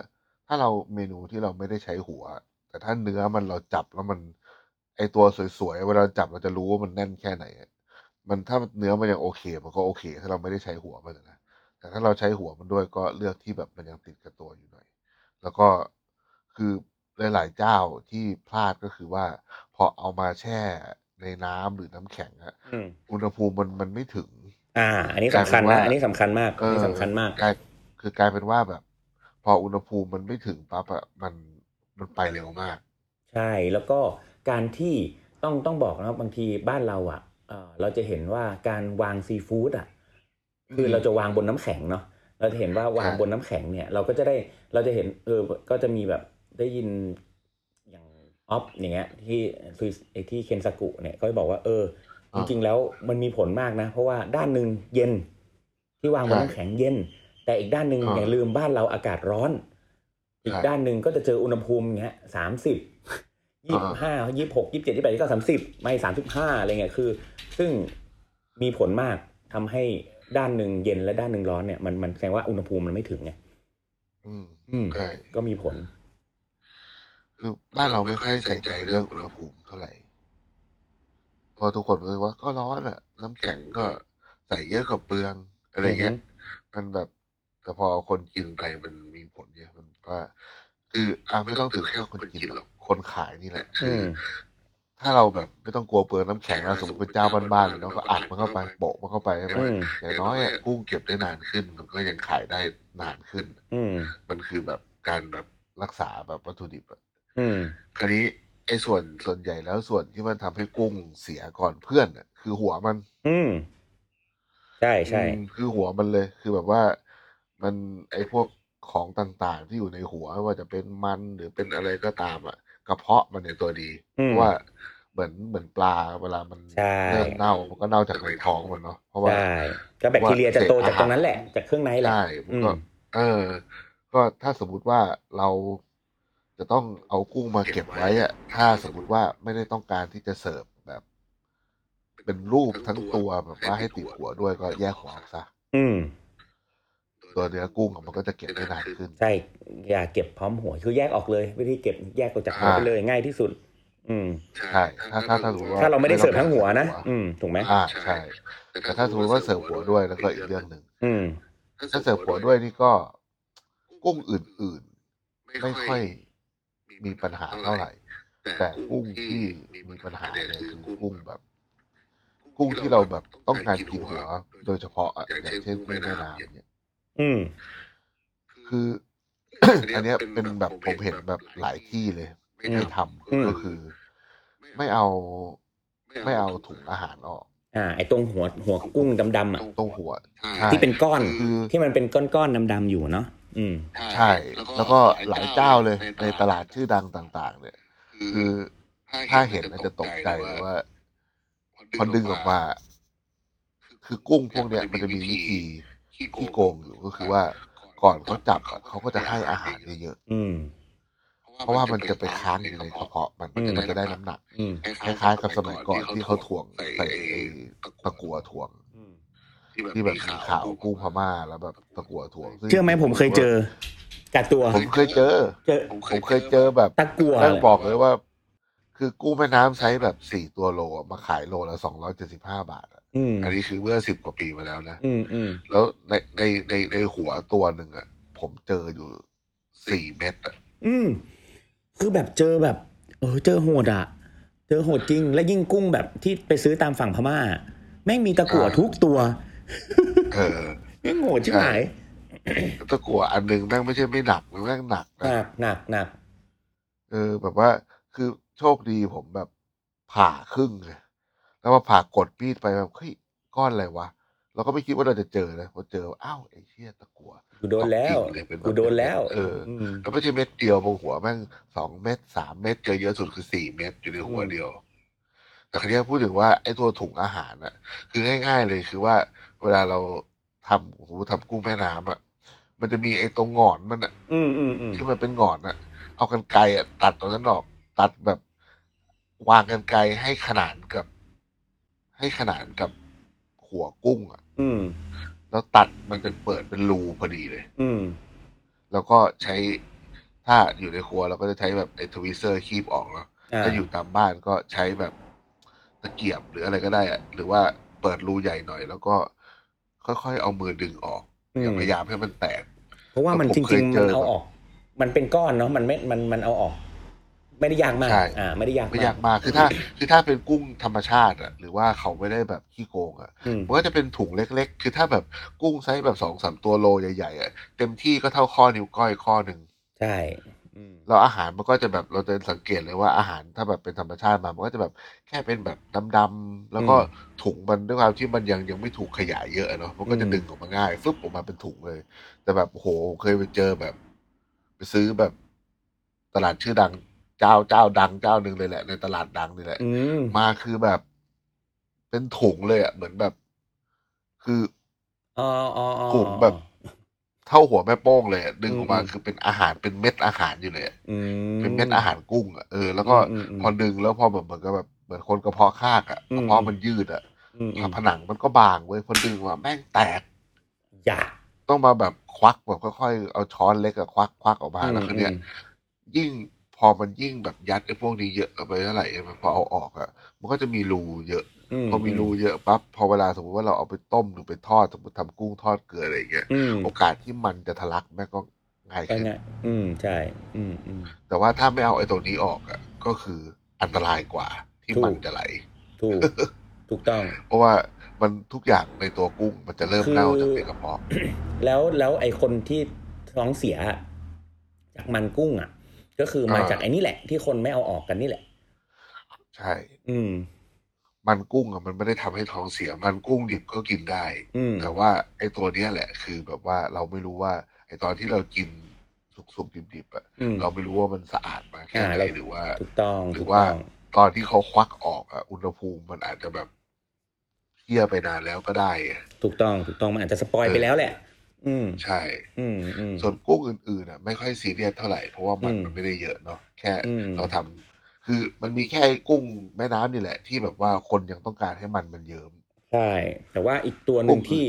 ถ้าเราเมนูที่เราไม่ได้ใช้หัว แต่ถ้าเนื้อมันเราจับแล้วมัน ไอตัวสวยๆ เวลาเราจับเราจะรู้ว่ามันแน่นแค่ไหนอะมันถ้าเนื้อมันยังโอเค มันก็โอเค ถ้าเราไม่ได้ใช้หัวมันอะนะ แต่ถ้าเราใช้หัวมันด้วยก็เลือกที่แบบมันยังติดกับตัวอยู่หน่อย แล้วก็คือหลายๆเจ้าที่พลาดก็คือว่า พอเอามาแช่ในน้ำหรือน้ำแข็งอะอืมอุณหภูมิมันมันไม่ถึง อ่า อันนี้สำคัญกลายเป็นนะว่าอันนี้สำคัญมากอันนี้สำคัญมากกลายคือกลายเป็นว่าแบบ พออุณหภูมิมันไม่ถึงปั๊บอะมันมันไปเร็วมาก ใช่แล้วก็ การที่ต้องต้องบอกนะบางทีบ้านเราอะเอ่อเราจะเห็นว่าการวางซีฟู้ดอะคือเราจะวางบนน้ำแข็งเนาะเราจะเห็นว่าวางใช่บนน้ำแข็งเนี่ย เราก็จะได้เราจะเห็นเออก็จะมีแบบได้ยินอย่างออฟอย่างเงี้ยที่คือไอที่เคนซากุเนี่ยก็บอกว่า เออ จริงๆแล้วมันมีผลมากนะ เพราะว่าด้านหนึ่งเย็น ที่วางบนน้ำแข็งเย็น แต่อีกด้านหนึ่งอย่าลืมบ้านเราอากาศร้อน อีกด้านหนึ่งก็จะเจออุณหภูมิอย่างเงี้ยสามสิบ ยี่สิบห้ายี่หกยี่สิบเจ็ดยี่สิบแปดยี่สิบเก้าสามสิบไม่สามสิบห้าอะไรเงี้ยคือ ซึ่งมีผลมากทำให้ด้านหนึ่งเย็นและด้านหนึ่งร้อนเนี่ยมันมันแสดงว่าอุณหภูมิมันไม่ถึงไงอืมอืมใช่ก็มีผล คือบ้านเราไม่ค่อยใส่ใจเรื่องอุณหภูมิเท่าไหร่เพอทุกคนรู้ว่าก็ร้อนอะน้ำแข็งก็ใส่เยอะกับเปลืองอะไรเงี้ยมันแบบแต่พอคนกินไปมันมีผลเยอะมันว่า คืออะไม่ต้องถึงแค่คนกินหรอก คนขายนี่แหละอืม ถ้าเราแบบไม่ต้องกลัวเปลืองน้ำแข็งนะสมมติเป็นเจ้าบ้านๆเลยเนาะก็อัดมันเข้าไปโปะมันเข้าไปใช่ไหมอืม อย่างน้อยอะกุ้งเก็บได้นานขึ้นมันก็ยังขายได้นานขึ้น อืม มันคือแบบการแบบรักษาแบบวัตถุดิบอะ อืม คราวนี้ไอ้ส่วนส่วนใหญ่แล้วส่วนที่มันทำให้กุ้งเสียก่อนเพื่อนอะคือหัวมันอืม ใช่ใช่ อืมคือหัวมันเลย คือแบบว่ามันไอ้พวกของต่างๆ ที่อยู่ในหัวไม่ว่าจะเป็นมันหรือเป็นอะไรก็ตามอะ กระเพาะมันในตัวดีอืมเพราะว่าเหมือนเหมือนปลาเวลามันใช่เริ่มเน่ามันก็เน่าจากในท้องมันเนาะเพราะว่าใช่ก็แบคทีเรียจะโตจากตรงนั้นแหละจากเครื่องในแหละใช่มันก็อืมเออ ก็ถ้าสมมุติว่าเราจะต้องเอากุ้งมาเก็บไว้อะถ้าสมมุติว่าไม่ได้ต้องการที่จะเสิร์ฟแบบ เป็นรูปทั้งตัวแบบว่าให้ติดหัวด้วยก็แยกหัวออกซะอืม ตัวเนื้อกุ้งอะมันก็จะเก็บได้นานขึ้น ใช่ อย่าเก็บพร้อมหัว คือแยกออกเลย วิธีเก็บแยกออกจากหัวอ่าไปเลยง่ายที่สุด อืม ใช่ ถ้าถ้าถ้าสมมติว่าถ้าเราไม่ได้เสิร์ฟทั้งหัวนะไม่ต้องอืม ถูกไหมอ่า ใช่ แต่ถ้าสมมติว่าเสิร์ฟหัวด้วยแล้วก็อีกเรื่องหนึ่ง อืม ถ้าเสิร์ฟหัวด้วยนี่ก็กุ้งอื่นๆ ไม่ค่อยมีปัญหาเท่าไหร่ แต่กุ้งที่มีปัญหาเนี่ยคือกุ้งแบบกุ้งที่เราแบบต้องการกินหัวโดยเฉพาะอะอย่างเช่นกุ้งแม่น้ำเนี่ย อืมคือ อันเนี้ยเป็นแบบผมเห็นแบบหลายที่เลยอืมไม่ทอืมำก็คือ ไม่เอา ไม่เอาถุงอาหารออก อ่า ไอ้ตรงหัวหัวกุ้งดำๆอะตรงหัวใช่ที่เป็นก้อนคือที่มันเป็นก้อนๆดำๆอยู่เนาะอืมใช่ แล้วก็หลายเจ้าเลยในตลาดชื่อดังต่าง ๆ เนี่ย คือถ้าเห็นอาจจะตกใจเลยว่าพอดึงออกมา คือกุ้งพวกเนี้ยมันจะมีวิธี ที่โกงอยู่ก็คือว่าก่อนเขาจับอะเขาก็จะให้อาหารเยอะอืม ๆเพราะว่ามันจะไปค้างอยู่ในกระเพาะมันอืม มันจะได้น้ำหนัก อืมคล้ายๆ กับสมัยก่อนที่เขาถ่วงใส่ไอ้ตะกัวถ่วง อืม ที่แบบมีข่าวกุ้งพม่าแล้วแบบตะกัวถ่วงซึ่งเชื่อไหมผมเคยเจอกับตัวผมเคยเจอ เจอผมเคยเจอแบบตะกัวต้องบอกเลยว่า คือกุ้งแม่น้ำไซส์แบบสี่ตัวโลอะมาขายโลละสองร้อยเจ็ดสิบห้าบาทอะ อืมอันนี้คือเมื่อสิบกว่าปีมาแล้วนะอืมอืมแล้วในในในในหัวตัวหนึ่งอะ ผมเจออยู่สี่เม็ดอะอืมคือแบบเจอแบบ เออเจอโหดอะ เจอโหดจริง และยิ่งกุ้งแบบที่ไปซื้อตามฝั่งพม่า แม่งมีตะกั่วทุกตัวเออแม่งโหดชิบหายตะกัวอันหนึ่งแม่งไม่ใช่ไม่หนักมันแม่งหนักหนะนักหนักหนักเออ แบบว่าคือโชคดีผมแบบผ่าครึ่งเลย แล้วมาผ่ากดมีดไปแบบเฮ้ยก้อนอะไรวะเราก็ไม่คิดว่าเราจะเจอนะพอเจออ้าวไอ้เชี่ยตะกัวกูโดนแล้วจริงเลยเป็นแบบกูโดนแล้วเออมแล้วไม่ใช่เม็ดเดียวบนหัวแม่งสองเม็ดสามเม็ดเจอเยอะสุดคือสี่เม็ดอยู่ในหัวอืมเดียว แต่คราวนี้พูดถึงว่าไอ้ตัวถุงอาหารน่ะคือง่าย ๆ เลยคือว่า เวลาเราทำสมมติทำกุ้งแม่น้ำอะมันจะมีไอ้ตรงหงอนมันอะอืมอืมอืมที่มันเป็นหงอนอะเอากรรไกรอะตัดตรงนั้นออกตัดแบบ วางกรรไกรให้ขนานกับ ให้ขนานกับหัวกุ้งอะ อืม แล้วตัดมันเป็นเปิดเป็นรูพอดีเลย อืม แล้วก็ใช้ถ้าอยู่ในครัวเราก็จะใช้แบบไอ้ tweezer คีบออกเนาะอ่าถ้าอยู่ตามบ้านก็ใช้แบบตะเกียบหรืออะไรก็ได้อะหรือว่าเปิดรูใหญ่หน่อย แล้วก็ค่อยๆเอามือดึงออกอือย่ามพยายามให้มันแตก เพราะว่ามันผมจเคริยงๆเจมันอเอาออก มันเป็นก้อนเนาะมันไม่มันมันเอาออก ไม่ได้ยากมากใช่ อ่าไม่ได้ยากไม่ยากมากคือถ้าคือถ้าเป็นกุ้งธรรมชาติอะหรือว่าเขาไม่ได้แบบขี้โกงอะอืมมันก็จะเป็นถุงเล็ก ๆ คือถ้าแบบกุ้งไซส์แบบสองสามตัวโลใหญ่ๆอะเต็มที่ก็เท่าข้อนิ้วก้อยข้อหนึ่ง ใช่อืมแล้วอาหารมันก็จะแบบเราจะสังเกตเลยว่าอาหารถ้าแบบเป็นธรรมชาติมามันก็จะแบบแค่เป็นแบบดำๆแล้วก็ถุงมันด้วยความที่มันยังยังไม่ถูกขยายเยอะเนาะมันก็จะดึงออกมาง่ายฟึบออกมาเป็นถุงเลย แต่แบบโหเคยไปเจอแบบ ไปซื้อแบบตลาดชื่อดัง เจ้าเจ้าดังเจ้าหนึ่งเลยแหละในตลาดดังนี่แหละอืมมาคือแบบ เป็นถุงเลยอะเหมือนแบบ คืออ๋ออ๋ออ๋อถุงแบบ เท่าหัวแม่โป้งเลยอะดึงออกมาอืมคือเป็นอาหารเป็นเม็ดอาหารอยู่เลยอะ อืม เป็นเม็ดอาหารกุ้งอะเออแล้วก็อืมอืมพอดึงแล้วพอแบบเหมือนกับแบบเหมือนคนกระเพาะคากอะอืมกระเพาะมันยืดอะอืมอืมผนังมันก็บางเว้ยพอดึงมาแม่งแตกอย่าต้องมาแบบควักแบบค่อยๆเอาช้อนเล็กอะควักควักออกมาอืมแล้วคือเนี้ยอืมยิ่ง พอมันยิ่งแบบยัดไอ้พวกนี้เยอะไปเท่าไหร่พอเอาออกอะมันก็จะมีรูเยอะมพอมีรูเยอะปั๊บพอเวลาสมมติว่าเราเอาไปต้มหรือไปทอดสมมติทำกุ้งทอดเกลืออะไรอย่างเงี้ยอืมโอกาสที่มันจะทะลักแม่งก็ง่ายก็ขึ้นไงอืมใช่ อืมอืมแต่ว่าถ้าไม่เอาไอ้ตัวนี้ออกอะก็คืออันตรายกว่า ที่ถูกมันจะไหลถูกถูกต้อง เพราะว่ามันทุกอย่างในตัวกุ้งมันจะเริ่มคือเน่าจากในกระเพาะแล้วแล้วไอคนที่ท้องเสีย จากมันกุ้งอะ ก็คือมาอ่าจากไอ้นี่แหละ ที่คนไม่เอาออกกันนี่แหละ ใช่ อืม มันกุ้งอะมันไม่ได้ทำให้ท้องเสีย มันกุ้งดิบก็กินได้อืมแต่ว่าไอ้ตัวเนี้ยแหละ คือแบบว่าเราไม่รู้ว่า ไอ้ตอนที่เรากินสุกๆดิบๆอะอืมเราไม่รู้ว่ามันสะอาดมาแค่อ่าไหนเราหรือว่าถูกต้องหรืถูอกว่าต้องตอนที่เขาควักออกอะอุณหภูมิมันอาจจะแบบเที่ยไปนานแล้วก็ได้อะถูกต้องถูกต้องมันอาจจะสปอยเออไปแล้วแหละ อืมใช่ อืมอืม ส่วนกุ้งอื่นๆอะไม่ค่อยซีเรียสเท่าไหร่เพราะว่ามันอืมมันไม่ได้เยอะเนาะแค่อืม เราทำคือมันมีแค่กุ้งแม่น้ำนี่แหละ ที่แบบว่าคนยังต้องการให้มันมันเยิ้ม ใช่ แต่ว่าอีกตัวหนึ่งกุ้งที่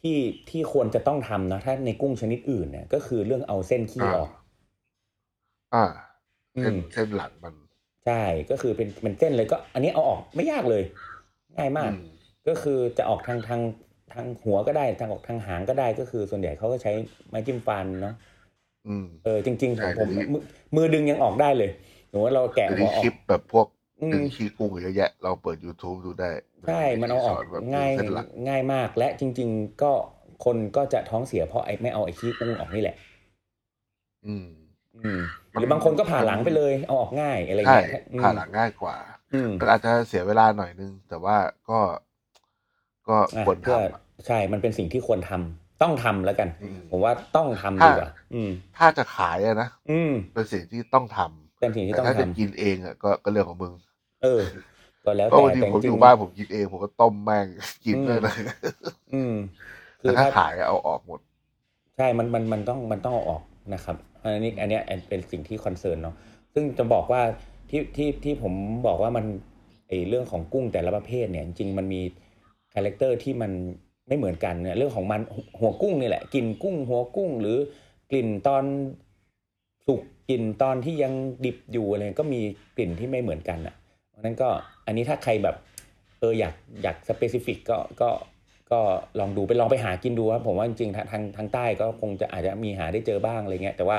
ที่ที่ควรจะต้องทำนะ ถ้าในกุ้งชนิดอื่นเนี่ย ก็คือเรื่องเอาเส้นขี้ออก อ่าอืเส้นม เส้นหลังมันใช่ ก็คือเป็นเป็นเส้นเลยก็ อันนี้เอาออกไม่ยากเลย ง่ายมาก อืมก็คือจะออกทางทาง ทางหัวก็ได้ทางออกทางหางก็ได้ก็คือส่วนใหญ่เขาก็ใช้ไม้จิ้มฟันเนาะอืมเออจริงๆผใช่มผมเดี๋ยวนี้มือมือดึงยังออกได้เลยหนูว่าเราแกะเดี๋ยวหัวนี้ออคลิกปแบบพวกอืมดึงขี้กุ้งเยอะแยะ เราเปิด YouTube ดูได้ใช่มันเอาออกสนแบบดึง่ายเส้นหลังง่ายมากและจริง ๆ ก็คนก็จะท้องเสียเพราะไอ้ไม่เอาไอ้ขี้กุ้งออกนี่แหละ อืม อืมหรือบางคนก็ผ่าหลังไปเลยเอาออกง่ายอะไรใช่เงี้ยอืมผ่าหลังง่ายกว่าอืมมันอาจจะเสียเวลาหน่อยนึง แต่ว่าก็ ก็อะควรเพื่อทำอะใช่ มันเป็นสิ่งที่ควรทำต้องทำแล้วกันอืมผมว่าต้องทำถ้าดีกว่าอืมถ้าจะขายอะนะอืมเป็นสิ่งที่ต้องทำเป็นสิ่งที่แต่ต้องถ้าจะทำกินเองอะก็ก็เรื่องของมึง เออ ก็แล้วเพราะแต่บางทีแต่ผมจอริงยู่บ้านผมกินเองผมก็ต้มแม่งกินอืมเลยนะอืมคืแต่อถ้าถ้าขายอะเอาออกหมด ใช่ มันมันมันต้องมันต้องเอาออกนะครับ อันนี้อันเนี้ยเป็นสิ่งที่ concern เนาะซึ่งจะบอกว่าที่ที่ที่ผมบอกว่ามันไอ้เรื่องของกุ้งแต่ละประเภทเนี่ยจริงๆมันมี character ที่มันไม่เหมือนกันเนี่ยเรื่องของมันหัวกุ้งนี่แหละกลิ่นกุ้งหัวกุ้ง หรือกลิ่นตอนสุกกลิ่นตอนที่ยังดิบอยู่อะไรก็มีกลิ่นที่ไม่เหมือนกันอะเพราะนั้นก็อันนี้ถ้าใครแบบเอออยากอยาก specific ก็ก็ก็ลองดูไปลองไปหากินดูครับผมว่าจริงๆทางทางทางใต้ก็คงจะอาจจะมีหาได้เจอบ้างอะไรเงี้ยแต่ว่า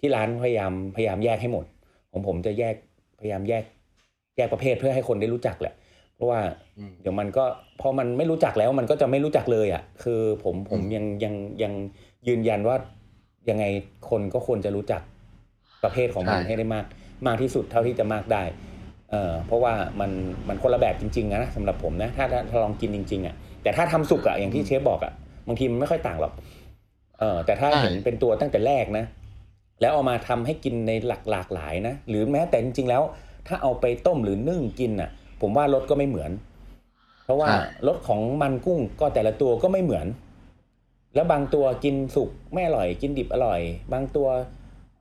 ที่ร้านพยายามพยายามแยกให้หมดของผมจะแยกพยายามแยกแยกประเภทเพื่อให้คนได้รู้จักแหละ เพราะว่าอืมเดี๋ยวมันก็พอมันไม่รู้จักแล้วมันก็จะไม่รู้จักเลยอะ คือผมผมอืมยังยังยังยืนยันว่ายังไงคนก็ควรจะรู้จักประเภทของมันให้ได้มาก มากที่สุดเท่าที่จะมากได้ เอ่อเพราะว่ามันมันคนละแบบจริงๆนะสำหรับผมนะถ้าถ้าถ้าลองกินจริง ๆอะแต่ถ้าทำสุกอะอย่างที่เชฟบอกอะบางทีมันไม่ค่อยต่างหรอกเออแต่ถ้าใช่เห็นเป็นตัวตั้งแต่แรกนะ แล้วเอามาทำให้กินในหลากหลากหลายนะ หรือแม้แต่จริงๆแล้ว ถ้าเอาไปต้มหรือนึ่งกินอะ ผมว่ารสก็ไม่เหมือน เพราะว่าใช่รสของมันกุ้งก็แต่ละตัวก็ไม่เหมือน แล้วบางตัวกินสุกไม่อร่อย กินดิบอร่อย บางตัว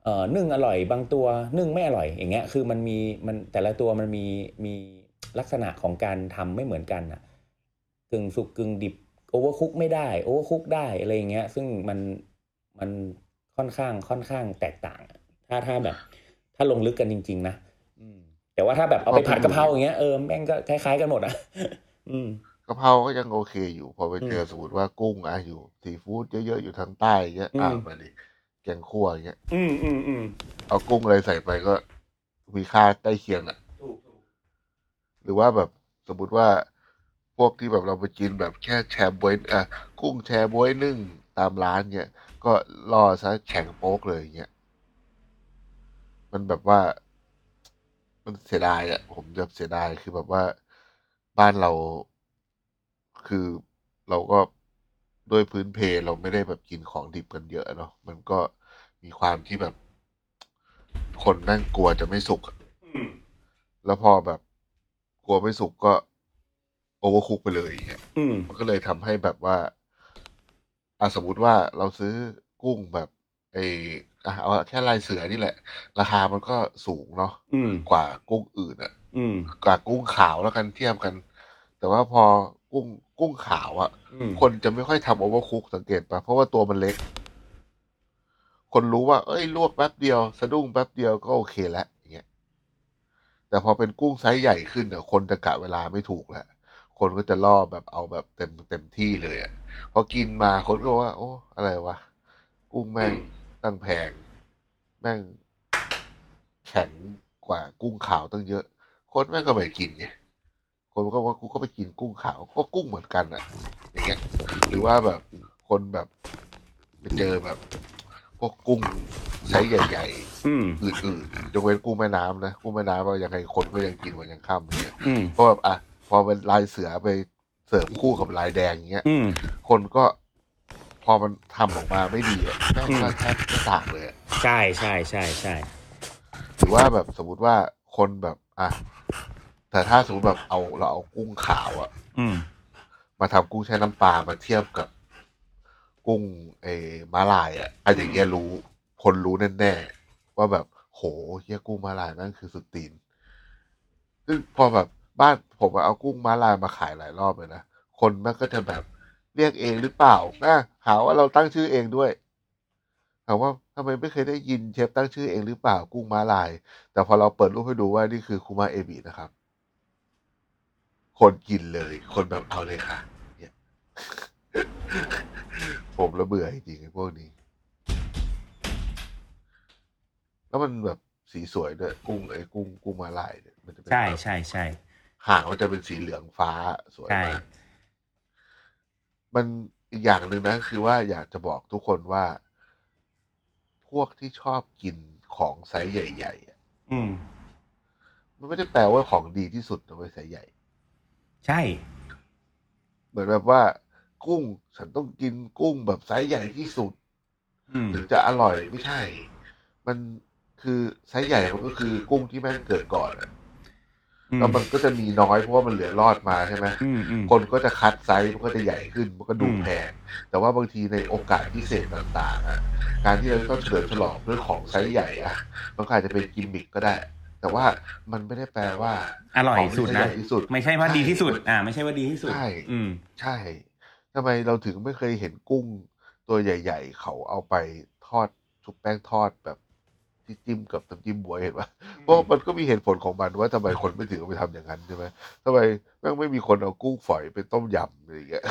เอ่อนึ่งอร่อย บางตัวนึ่งไม่อร่อย อย่างเงี้ย คือมันมีมันแต่ละตัวมันมีมีลักษณะของการทำไม่เหมือนกันอะกึ่งสุกกึ่งดิบ overcook ไม่ได้ overcook ได้อะไรอย่างเงี้ย ซึ่งมันมันค่อนข้างค่อนข้างแตกต่างอะถ้าถ้าแบบ ถ้าลงลึกกันจริง ๆ นะอืม แต่ว่าถ้าแบบเอาไปผัดกะเพราอย่างเงี้ยเออแม่งก็คล้ายๆกันหมดอะอืมกะเพราก็ยังโอเคอยู่ พอไปเจออืมสมมติว่ากุ้งอะอยู่ซีฟู้ดเยอะๆอยู่ทางใต้อย่างเงี้ยอืมอ่ามาดิแกงคั่วอย่างเงี้ยอืมอืมอืมเอากุ้งอะไรใส่ไปก็มีค่าใกล้เคียงอะถูกถูกหรือว่าแบบสมมติว่าพวกที่แบบเราไปกินแบบแค่แชร์บวยอะกุ้งแชร์บวยนึ่งตามร้านเงี้ยก็รอซะแข็งโป๊กเลยเงี้ยมันแบบว่า มันเสียดายอะผมจะเสียดายคือแบบว่าบ้านเรา คือเราก็ด้วยพื้นเพเราไม่ได้แบบกินของดิบกันเยอะเนาะมันก็มีความที่แบบ คนแม่งกลัวจะไม่สุกอะอืมแล้วพอแบบกลัวไม่สุกก็โอเวอร์คุกไปเลยอย่างเงี้ยอืม มันก็เลยทำให้แบบว่าอะสมมุติว่าเราซื้อกุ้งแบบไอ อะเอาแค่ลายเสือนี่แหละ ราคามันก็สูงเนาะอืม กว่ากุ้งอื่นอะอืม กว่ากุ้งขาวแล้วกันเทียบกัน แต่ว่าพอกุ้งกุ้งขาวอะอืม คนจะไม่ค่อยทำ overcook สังเกตปะเพราะว่าตัวมันเล็ก คนรู้ว่า เอ้ยลวกแป๊บเดียว สะดุ้งแป๊บเดียวก็โอเคแล้วอย่างเงี้ยแต่พอเป็นกุ้งไซส์ใหญ่ขึ้นเนี่ยคนจะกะเวลาไม่ถูกแล้วคนก็จะล่อแบบเอาแบบเต็มเต็มที่เลยอะพอกินมาคนก็ว่า โอ้ อะไรวะ กุ้งแม่ง ตั้งแพง แม่งแข็งกว่ากุ้งขาวตั้งเยอะ คนแม่งก็ไม่กินไงคนก็ว่ากูก็ไปกินกุ้งขาว ก็กุ้งเหมือนกันอะอย่างเงี้ย หรือว่าแบบคนแบบไปเจอแบบพวกกุ้งไซส์ใหญ่อืม ๆอื่นๆยกเว้นกุ้งแม่น้ำนะกุ้งแม่น้ำว่ายังไงคนก็ยังกินวันยังค่ำเนี่ยอืม เพราะแบบอะพอเป็นลายเสือไปเสริมคู่กับลายแดงอย่างเงี้ย อืม คนก็พ อมันทำออกมาไม่ดีอะแม่งก็อืมแทบไม่ต่างเลยอะใช่ใช่ใช่ใช่หรือว่าแบบสมมติว่าคนแบบ อะแต่ถ้าสมมติแบบเอาเราเอากุ้งขาวอะอืม มาทำกุ้งแช่น้ำปลามาเทียบกับ กุ้งเออม้าลายอะอันอย่างเงี้ยรู้ คนรู้แน่ๆว่าแบบโหเฮียกุ้งม้าลายนั่นคือสุดตีนซึ่งพอแบบบ้านผมอะเอากุ้งม้าลายมาขายหลายรอบเลยนะคนมันก็จะแบบ เรียกเองหรือเปล่านะหาว่าเราตั้งชื่อเองด้วยถามว่าทำไมไม่เคยได้ยินเชฟตั้งชื่อเองหรือเปล่ากุ้งม้าลาย แต่พอเราเปิดรูปให้ดูว่านี่คือคูมาเอบินะครับ คนกินเลย คนแบบเอาเลยค่ะ เนี่ย ผมระเบื่อจริงๆไอ้พวกนี้ แล้วมันแบบสีสวยด้วยกุ้งไอ้กุ้งกุ้งมาลายเนี่ยมันจะเป็นใช่แบบใช่ใช่หางมันจะเป็นสีเหลืองฟ้าสวยใช่มาก มันอีกอย่างหนึ่งนะ คือว่าอยากจะบอกทุกคนว่า พวกที่ชอบกินของไซส์ใหญ่ๆอะอืม มันไม่ได้แปลว่าของดีที่สุดนะเว้ยไซส์ใหญ่ ใช่ เหมือนแบบว่า กุ้งฉันต้องกินกุ้งแบบไซส์ใหญ่ที่สุด อืม ถึงจะอร่อยไม่ใช่ มันคือไซส์ใหญ่มันก็คือกุ้งที่แม่งเกิดก่อนอะอืม แล้วมันก็จะมีน้อยเพราะว่ามันเหลือรอดมาใช่ไหมอืมอืมคนก็จะคัดไซส์มันก็จะใหญ่ขึ้นมันก็ดูอืมแพงแต่ว่าบางทีในโอกาสพิเศษต่างๆอะการที่เราต้องเฉลิมฉลองด้วยของไซส์ใหญ่อะมันก็อาจจะเป็นกิมมิคก็ได้ แต่ว่ามันไม่ได้แปลว่า อร่อยที่สุดนะของใหญ่ที่สุดไม่ใช่ว่าดีที่สุด อ่า ไม่ใช่ว่าดีที่สุดใช่อืมใช่ทำไมเราถึงไม่เคยเห็นกุ้งตัวใหญ่ ๆ เขาเอาไปทอดชุบแป้งทอดแบบ ที่จิ้มกับน้ำจิ้มบวยเห็นปะเพราะมันก็มีเหตุผลของมันว่าทำไมคนไม่ถึงเอาไปทำอย่างนั้นใช่ไหมทำไมแม่งไม่มีคนเอากุ้งฝอยไปต้มยำอะไรอย่างเงี้ย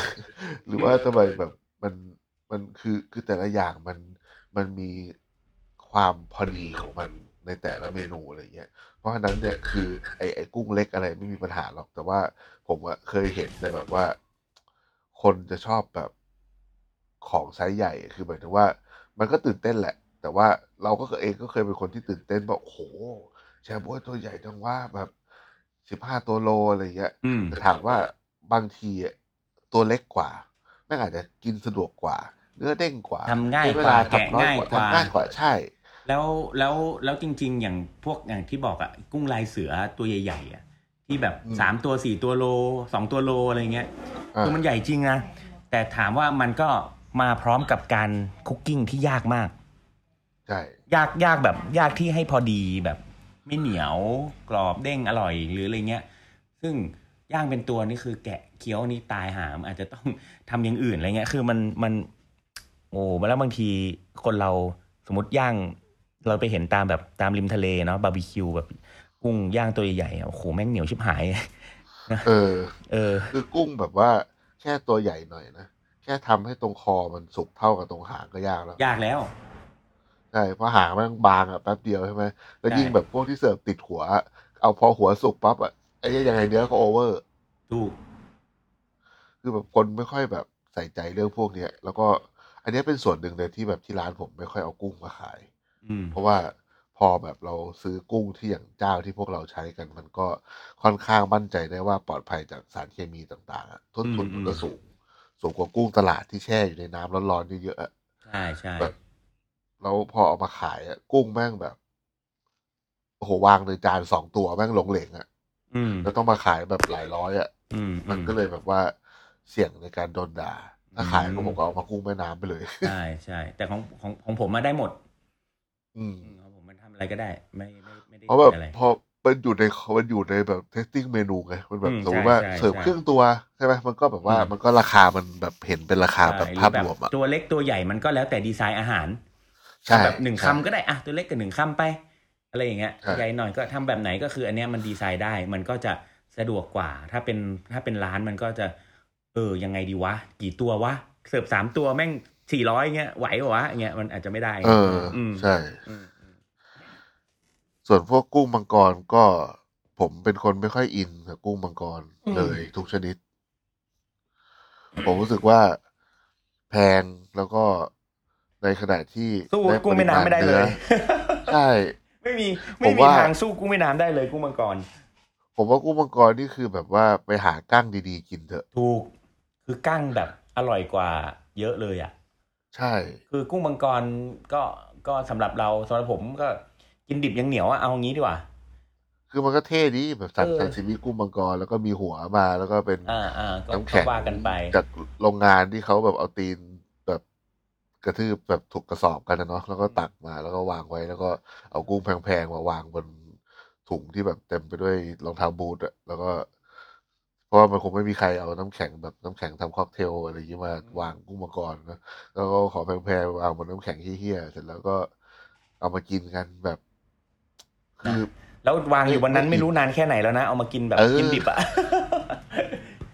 หรือว่าทำไมแบบมันมันคือคือแต่ละอย่างมันมันมีความพอดีของมันในแต่ละเมนูอะไรอย่างเงี้ย เพราะฉะนั้นเนี่ยคือไอ้ไอ้กุ้งเล็กอะไรไม่มีปัญหาหรอก แต่ว่าผมอะเคยเห็นแต่แบบว่า คนจะชอบแบบของไซส์ใหญ่ คือหมายถึงว่า มันก็ตื่นเต้นแหละ แต่ว่าเราก็เองก็เคยเป็นคนที่ตื่นเต้นว่าโอ้โหแชร์บวยตัวใหญ่จังว่าแบบสิบห้าตัวโลอะไรเงี้ยอืมแต่ถามว่าบางทีอะตัวเล็กกว่าแม่งอาจจะกินสะดวกกว่า เนื้อเด้งกว่าทำง่ายใช้เวกว่าลแกะทำน้อยง่ายกว่ากว่าทำง่ายกว่าใช่ แล้วแล้วแล้วจริง ๆ อย่างพวกอย่างที่บอกอะกุ้งลายเสือตัวใหญ่ๆอะที่แบบอืมสามตัวสี่ตัวโลสองตัวโลอะไรเงี้ยอ่าคือมันใหญ่จริงนะแต่ถามว่ามันก็มาพร้อมกับการคุกกิ้งที่ยากมาก ใช่ยากยากแบบ ยากที่ให้พอดีแบบ ไม่เหนียวกรอบเด้งอร่อยหรืออะไรเงี้ย ซึ่งย่างเป็นตัวนี่คือแกะเคี้ยวนี่ตายหาม อาจจะต้องทำอย่างอื่นอะไรเงี้ย คือมันมัน โอ้แล้วบางทีคนเราสมมติย่าง เราไปเห็นตามแบบตามริมทะเลเนาะบาร์บีคิวแบบกุ้งย่างตัวใหญ่ๆอะโอ้โหแม่งเหนียวชิบหายเออ เออ คือกุ้งแบบว่าแค่ตัวใหญ่หน่อยนะแค่ทำให้ตรงคอมันสุกเท่ากับตรงหางก็ยากแล้ว ยากแล้วใช่เพราะหางมันบางอะแป๊บเดียวใช่ไหมแล้วใช่ยิ่งแบบพวกที่เสิร์ฟติดหัว เอาพอหัวสุกปั๊บอะไอ้เหี้ยยังไงเนื้อก็โอเวอร์ถูกคือแบบคนไม่ค่อยแบบใส่ใจเรื่องพวกเนี้ย แล้วก็ อันเนี้ยเป็นส่วนหนึ่งเลยที่แบบที่ร้านผมไม่ค่อยเอากุ้งมาขายอืมเพราะว่าพอแบบเราซื้อกุ้งที่อย่างเจ้าที่พวกเราใช้กัน มันก็ค่อนข้างมั่นใจได้ว่าปลอดภัยจากสารเคมีต่างๆอะต้นทุนอืมมันก็อืมสูงสูงกว่ากุ้งตลาดที่แช่อยู่ในน้ำร้อนๆเยอะๆอะใช่ใช่แบบ แล้วพอเอามาขายอะกุ้งแม่งแบบโอ้โหวางในจานสองตัวแม่งหลงเหลงอะอืมแล้วต้องมาขายแบบหลายร้อยอะอืมมันก็เลยแบบว่าเสี่ยงในการโดนด่าถ้าขายอืมก็ผมก็เอามากุ้งแม่น้ำไปเลย ใช่ใช่แต่ของของของผมมาได้หมด อืมอืมของผมมันทำอะไรก็ได้ ไม่ไม่ไม่ได้เพราะแบบอะไร พอมันอยู่ในมันอยู่ในแบบ testing เมนูไงมันแบบอืมสมมติว่าใช่ใช่เสิร์ฟใช่ครึ่งตัวใช่ไหมมันก็แบบว่าอืม มันก็ราคามันแบบเห็นเป็นราคาแบบใช่หรือภาพรวมอะตัวเล็กตัวใหญ่มันก็แล้วแต่ดีไซน์อาหารใช่ แบบหนึ่งใช่คำก็ได้อะตัวเล็กกับหนึ่งคำไป อะไรอย่างเงี้ยใช่ใหญ่หน่อยก็ทำแบบไหนก็คือ อันเนี้ยมันดีไซน์ได้ มันก็จะสะดวกกว่า ถ้าเป็นถ้าเป็นร้านมันก็จะ เออยังไงดีวะ กี่ตัววะเสิร์ฟสามตัวแม่งสี่ร้อยเงี้ยไหวเหรอวะอย่างเงี้ยมันอาจจะไม่ได้ เอออมใช่อืมอืมส่วนพวกกุ้งมังกรก็ผมเป็นคนไม่ค่อยอินกับกุ้งมังกรเลยทุกชนิด ผมรู้สึกว่าแพงแล้วก็ ในขณะที่สู้ด้กุ้งแม่น้ำไม่ได้เลยปริาณนื้อใช่ไม่มีผไม่มมีว่าทางสู้กุ้งแม่น้ำได้เลยกุ้งมังกร ผมว่ากุ้งมังกรนี่คือแบบว่าไปหากั้งดีๆ กินเถอะถูกคือกั้งแบบอร่อยกว่าเยอะเลยอะ ใช่ คือกุ้งมังกรก็ก็สำหรับเราสำหรับผมก็กินดิบยังเหนียวอะเอางี้ดีกว่าคือมันก็เท่ดีแบบสั่งเออซาซิมิกุ้งมังกรแล้วก็มีหัวมาแล้วก็เป็นอ่าอ่าก็น้ำก็แข็งว่ากันไปจากโรงงานที่เขาแบบเอาตีนแบบ กระทืบแบบถูกกระสอบกันนะเนาะแล้วก็ตักมาแล้วก็วางไว้แล้วก็เอากุ้งแพงๆมาวางบนถุงที่แบบเต็มไปด้วยรองเท้าบูทอะแล้วก็เพราะว่ามันคงไม่มีใครเอาน้ำแข็งแบบน้ำแข็งทำค็อกเทลอะไรอย่างนี้มาวางกุ้งมังกรนะแล้วก็ขอแพงๆวางบนน้ำแข็งเฮี้ยๆเสร็จแล้วก็เอามากินกันแบบ คือแล้ววางอยู่บนนั้นไม่ไม่รู้นานแค่ไหนแล้วนะ เอามากินแบบเออกินดิบอะ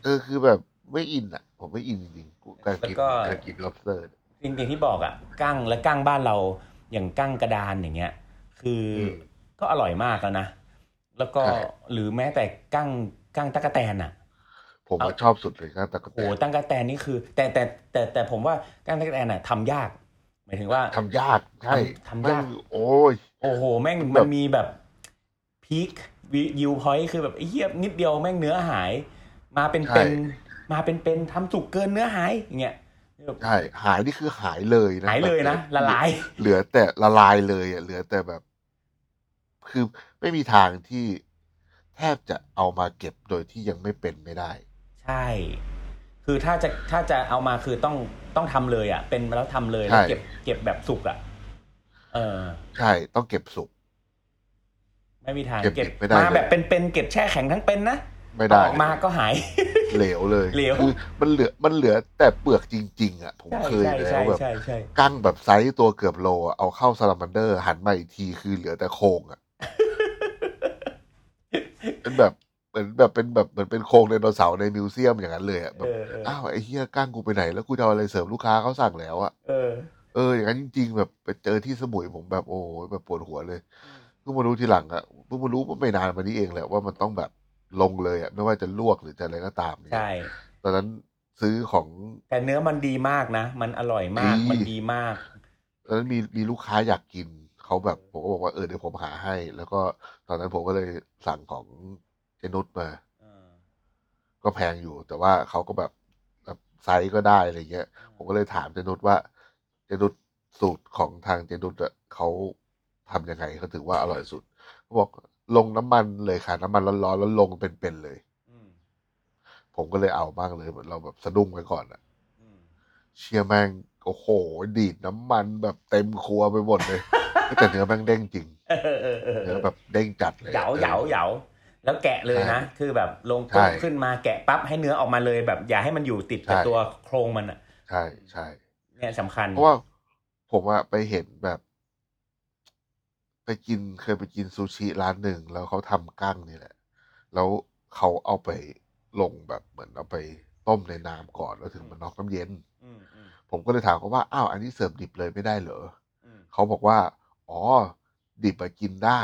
เออคือแบบไม่อินอะ ผมไม่อินจริงๆการกินแล้วก็การกิน lobster จริงๆที่บอกอะกั้งและกั้งบ้านเราอย่างกั้งกระดานอย่างเงี้ย คืออมก็อร่อยมากแล้วนะแล้วก็ใช่หรือแม้แต่กั้งกั้งตะกะแตนอะผมเอาว่าชอบสุดเลยนะแต่ก็โอ้ตั้งกะแตนนี่คือ แต่แต่แต่แต่ผมว่ากั้งตะกะแตนอะทำยากหมายถึงว่าทำยากใช่ทำทำยากแม่งโอ้ยโอ้โห แม่งแบบมันมีแบบพีควิวพอยต์คือแบบไอ้เหี้ยนิดเดียวแม่งเนื้อหาย มาเป็นเป็นมาเป็นเป็นทำสุกเกินเนื้อหายอย่างเงี้ยแบบ ใช่หายนี่คือหายเลยนะหายเลยนะแบบละลาย เหลือแต่ละลายเลยอะเหลือแต่แบบ คือไม่มีทางที่แทบจะเอามาเก็บโดยที่ยังไม่เป็นไม่ได้ ใช่ คือถ้าจะถ้าจะเอามาคือต้องต้องทำเลย อะ เป็นแล้วทำเลยแล้วใช่เก็บเก็บแบบสุกอะ เออ ใช่ต้องเก็บสุกไม่มีทางเก็บเก็บดิบไม่ได้มาเลยแบบเป็นเป็นเก็บแช่แข็งทั้งเป็นนะ ไม่ได้ ออกมาก็หาย เหลวเลยเหลว คือมันเหลือมันเหลือแต่เปลือกจริง ๆ อะ ผมเคยใช่ใช่ใช่แล้วแบบใช่ใช่กั้งแบบไซส์ตัวเกือบโลอะเอาเข้าซาลามันเดอร์ หันมาอีกทีคือเหลือแต่โครงอะ เป็นแบบเหมือนแบบเป็นแบบเหมือนเป็นโครงไดโนเสาร์ใน museum อย่างนั้นเลยอะแบบเออเอออ้าวไอ้เฮียกั้งกูไปไหนแล้วกูจะเอาอะไรเสิร์ฟลูกค้าเขาสั่งแล้วอะ เออ เอออย่างนั้นจริง ๆ แบบไปเจอที่สมุยผมแบบโอ้โหแบบปวดหัวเลยเพิ่งมารู้ทีหลังอะเพิ่งมารู้ไม่นานมานี้เองแหละว่ามันต้องแบบ ลงเลยอะไม่ว่าจะลวกหรือจะอะไรก็ตามเนี่ยใช่ ตอนนั้นซื้อของแต่เนื้อมันดีมากนะ มันอร่อยมากดีมันดีมาก ตอนนั้นมีมีลูกค้าอยากกินเขาแบบผมก็บอกว่าเออเดี๋ยวผมหาให้ แล้วก็ตอนนั้นผมก็เลยสั่งของเจนุสมา เออก็แพงอยู่ แต่ว่าเขาก็แบบแบบไซส์ก็ได้อะไรเงี้ย ผมก็เลยถามเจ๊นุชว่าเจ๊นุชสูตรของทางเจ๊นุชอะเขาทำยังไงเขาถือว่าอร่อยสุดเขาบอก ลงน้ำมันเลยค่ะ น้ำมันร้อนๆแล้วลงเป็นๆเลย อืมผมก็เลยเอาบ้างเลยเหมือนเราแบบสะดุ้งไปก่อนอะอืมเชี่ยแม่งโอ้โห ดีดน้ำมันแบบเต็มครัวไปหมดเลย แต่เนื้อแม่งเด้งจริงเออเออเออเออเนื้อแบบเด้งจัดเลยเหยาเหยาเหยาแล้วแกะเลยนะใช่คือแบบลงใช่กุ้งขึ้นมาแกะปั๊บให้เนื้อออกมาเลยแบบอย่าให้มันอยู่ติดกับใช่ตัวโครงมันอะ ใช่ใช่ เนี่ยสำคัญ เพราะว่าผมอะไปเห็นแบบ ไปกินเคยไปกินซูชิร้านหนึ่งแล้วเขาทำกั้งนี่แหละ แล้วเขาเอาไปลงแบบเหมือนเอาไปต้มในน้ำก่อนแล้วถึงมันน็อกน้ำเย็น อืมอืมผมก็เลยถามเขาว่าอ้าวอันนี้เสิร์ฟดิบเลยไม่ได้เหรออืมเขาบอกว่า อ๋อ ดิบอะกินได้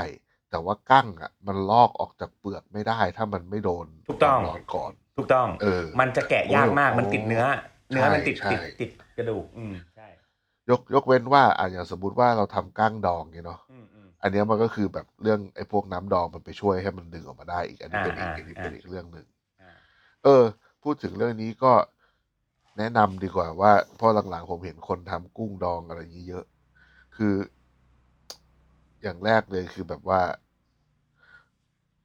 แต่ว่ากั้งอะมันลอกออกจากเปลือกไม่ได้ ถ้ามันไม่โดนถูกต้องความร้อนก่อน ถูกต้อง เออ มันจะแกะยากมากโอ้มันติดเนื้อ เนื้อมันติดใช่ติดติดกระดูก อืมใช่ยกยกเว้นว่าอะอย่างสมมติว่าเราทำกั้งดองเนี่ยเนาะ อืมอืม อันเนี้ยมันก็คือแบบเรื่องไอ้พวกน้ำดองมันไปช่วยให้มันดึงออกมาได้อีก อันนี้เป็นอีกอ่าอันนี้อ่าเป็นอีกเรื่องหนึ่งอ่าเออ พูดถึงเรื่องนี้ก็แนะนำดีกว่าว่าเพราะหลังๆผมเห็นคนทำกุ้งดองอะไรอย่างนี้เยอะคือ อย่างแรกเลยคือแบบว่า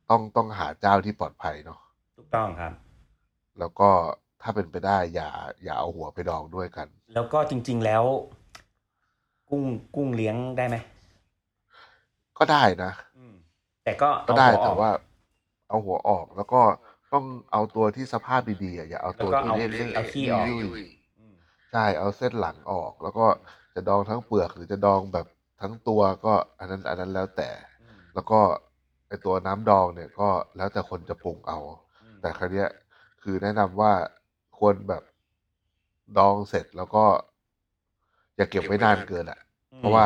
ต้องต้องหาเจ้าที่ปลอดภัยเนาะถูกต้องครับ แล้วก็ถ้าเป็นไปได้อย่า อย่าเอาหัวไปดองด้วยกัน แล้วก็จริง ๆแล้ว กุ้งกุ้งเลี้ยงได้ไหม ก็ได้นะอืมแต่ก็ก็เอาได้หัวอแต่อกว่า เอาหัวออกแล้วก็ต้องเอาตัวที่สภาพดีๆอะอย่าเอาตัวแล้วก็ที่เอาเละๆเอาขี้ออกยุ่ยๆอืมใช่เอาเส้นหลังออก แล้วก็จะดองทั้งเปลือกหรือจะดองแบบทั้งตัวก็อันนั้นอันนั้นแล้วแต่อืมแล้วก็ไอตัวน้ำดองเนี่ยก็แล้วแต่คนจะปรุงเอาอืมแต่ครั้เนี้ยคือแนะนำว่าควรแบบดองเสร็จแล้วก็ อย่าเก็บไว้นานเกินอะ เพราะว่า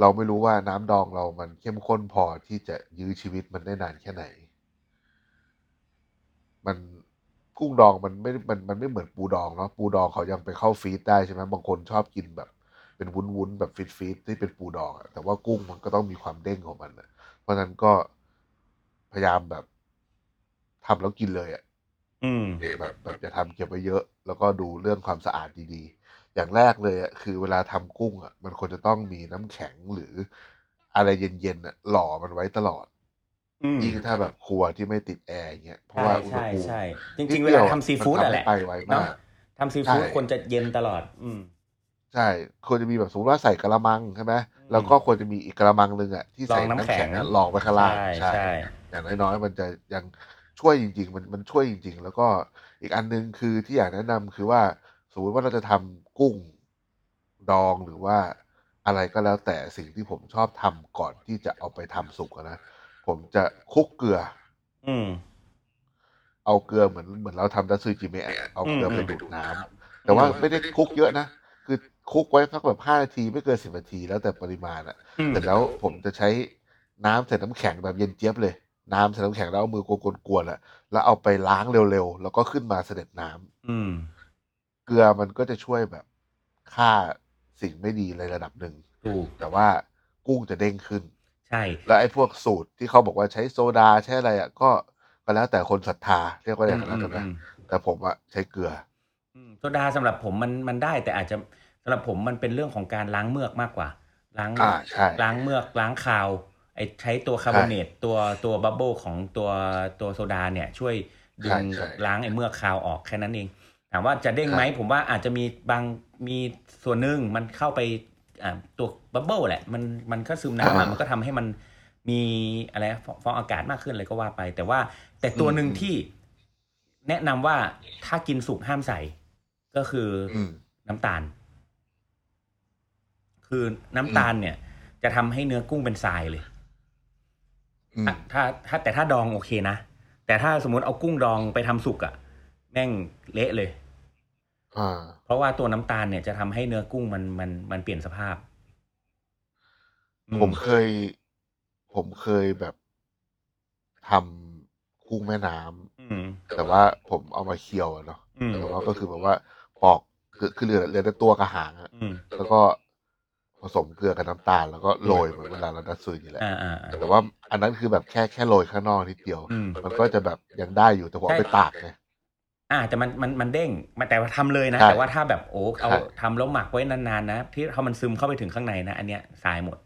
เราไม่รู้ว่าน้ำดองเรามันเข้มข้นพอที่จะยื้อชีวิตมันได้นานแค่ไหน มันกุ้งดองมันไม่ มันมันไม่เหมือนปูดองเนาะ ปูดองเขายังไปเข้าฟรีซได้ใช่ไหมบางคนชอบกินแบบ เป็นวุ้นๆแบบฟิตฟิตที่เป็นปูดองอะแต่ว่ากุ้งมันก็ต้องมีความเด้งของมันอะเพราะฉะนั้นก็พยายามแบบทำแล้วกินเลยอะอืมแบบแบบจะทำเก็บไว้เยอะ แล้วก็ดูเรื่องความสะอาดดีๆ อย่างแรกเลยอะคือเวลาทำกุ้งอะมันควรจะต้องมีน้ำแข็งหรืออะไรเย็นๆอะหล่อมันไว้ตลอดอืมยิ่งถ้าแบบครัวที่ไม่ติดแอร์อย่างเงี้ยเพราะใช่ว่าอุณหใช่ภูมิใช่จนิริงดๆเวดียลาทำซีฟู้ดมันอะแหละไปไวเนาะมากทำซีฟู้ดใช่ควรจะเย็นตลอด อืมใช่ควรจะมีแบบสมมติว่าใส่กระมังใช่ไหมอืมแล้วก็ควรจะมีอีกกระมังหนึ่งอะที่ใส่รองน้ำน้ำแข็งแข็งอะรองไว้ข้างล่างใช่ใช่อย่างน้อยๆมันจะยังช่วยจริง ๆ มันมันช่วยจริง ๆ แล้วก็อีกอันหนึงคือที่อยากแนะนำคือว่าสมมติว่าเราจะทำ กุ้งดองหรือว่าอะไรก็แล้วแต่สิ่งที่ผมชอบทำก่อนที่จะเอาไปทำสุกอะนะผมจะคลุกเกลือ อืม เอาเกลือเหมือนเหมือนเราทำดัซซุยจิเมะอะเอาเกลืออืมไปดูดน้ำแต่ว่าไม่ได้คลุกเยอะนะคือคลุกไว้สักแบบห้านาทีไม่เกินสิบนาทีแล้วแต่ปริมาณอะอืมเสร็จแล้วผมจะใช้น้ำใส่น้ำแข็งแบบเย็นเจี๊ยบเลย น้ำใส่น้ำแข็งแล้วเอามือกวนๆอะแล้วเอาไปล้างเร็วๆแล้วก็ขึ้นมาเสด็จน้ำอืม เกลือมันก็จะช่วยแบบฆ่าสิ่งไม่ดีในระดับหนึ่งถูกแต่ว่ากุ้งจะเด้งขึ้น ใช่ แล้วไอ้พวกสูตรที่เขาบอกว่าใช้โซดาใช้อะไรอะก็ก็แล้วแต่คนศรัทธาเรียกว่าอย่างนั้นนะอืมแต่ผมอะใช้เกลืออืมโซดาสำหรับผมมันมันได้แต่อาจจะสำหรับผมมันเป็นเรื่องของการล้างเมือกมากกว่า ล้างอ่าใช่ล้างเมือกล้างคาวไอใช้ตัว carbonate ตัวตัว bubble ของตัวตัวโซดาเนี่ยช่วยดึงใช่ใช่ล้างไอเมือกคาวออกแค่นั้นเอง ถามว่าจะเด้งไหมครับผมว่าอาจจะมีบางมีส่วนหนึ่งมันเข้าไปอ่าตัวบับเบิลแหละ มันมันก็ซึมน้ำอะมันก็ทำให้มันมีอะไรฟองฟองอากาศมากขึ้นอะไรก็ว่าไป แต่ว่าแต่ตัวหนึ่งที่แนะนำว่าถ้ากินสุกห้ามใส่ ก็คือออืมน้ำตาล คือน้ำตาลเนี่ย จะทำให้เนื้อกุ้งเป็นทรายเลยอืมถ้าถ้าแต่ถ้าดองโอเคนะ แต่ถ้าสมมติเอากุ้งดองไปทำสุกอะแม่งเละเลยอ่า เพราะว่าตัวน้ำตาลเนี่ยจะทำให้เนื้อกุ้งมันมันมันเปลี่ยนสภาพอืผมเคย ผมเคยแบบทำกุ้งแม่น้ำอืมแต่ว่าผมเอามาเคี่ยวอะเนาะอืมแต่ว่าก็คือแบบว่าปอกคือคือเหลือเหลือแต่ตัวกระหางอะอืมแล้วก็ผสมเกลือกับน้ำตาล แล้วก็โรยเหมือนเวลาเราดัดซุยนี่แหละอ่าอ่าอ่าแต่ว่าอันนั้นคือแบบแค่แค่โรยข้างนอกนิดเดียวอืมมันก็จะแบบยังได้อยู่แต่ผมเอาไปตากไง อ่าแต่มันมันมันเด้งมันแต่ว่าทำเลยนะใช่แต่ว่าถ้าแบบโอ้เอาใช่ทำแล้วหมักไว้นานๆนะที่ถ้ามันซึมเข้าไปถึงข้างในนะอันเนี้ยทรายหมด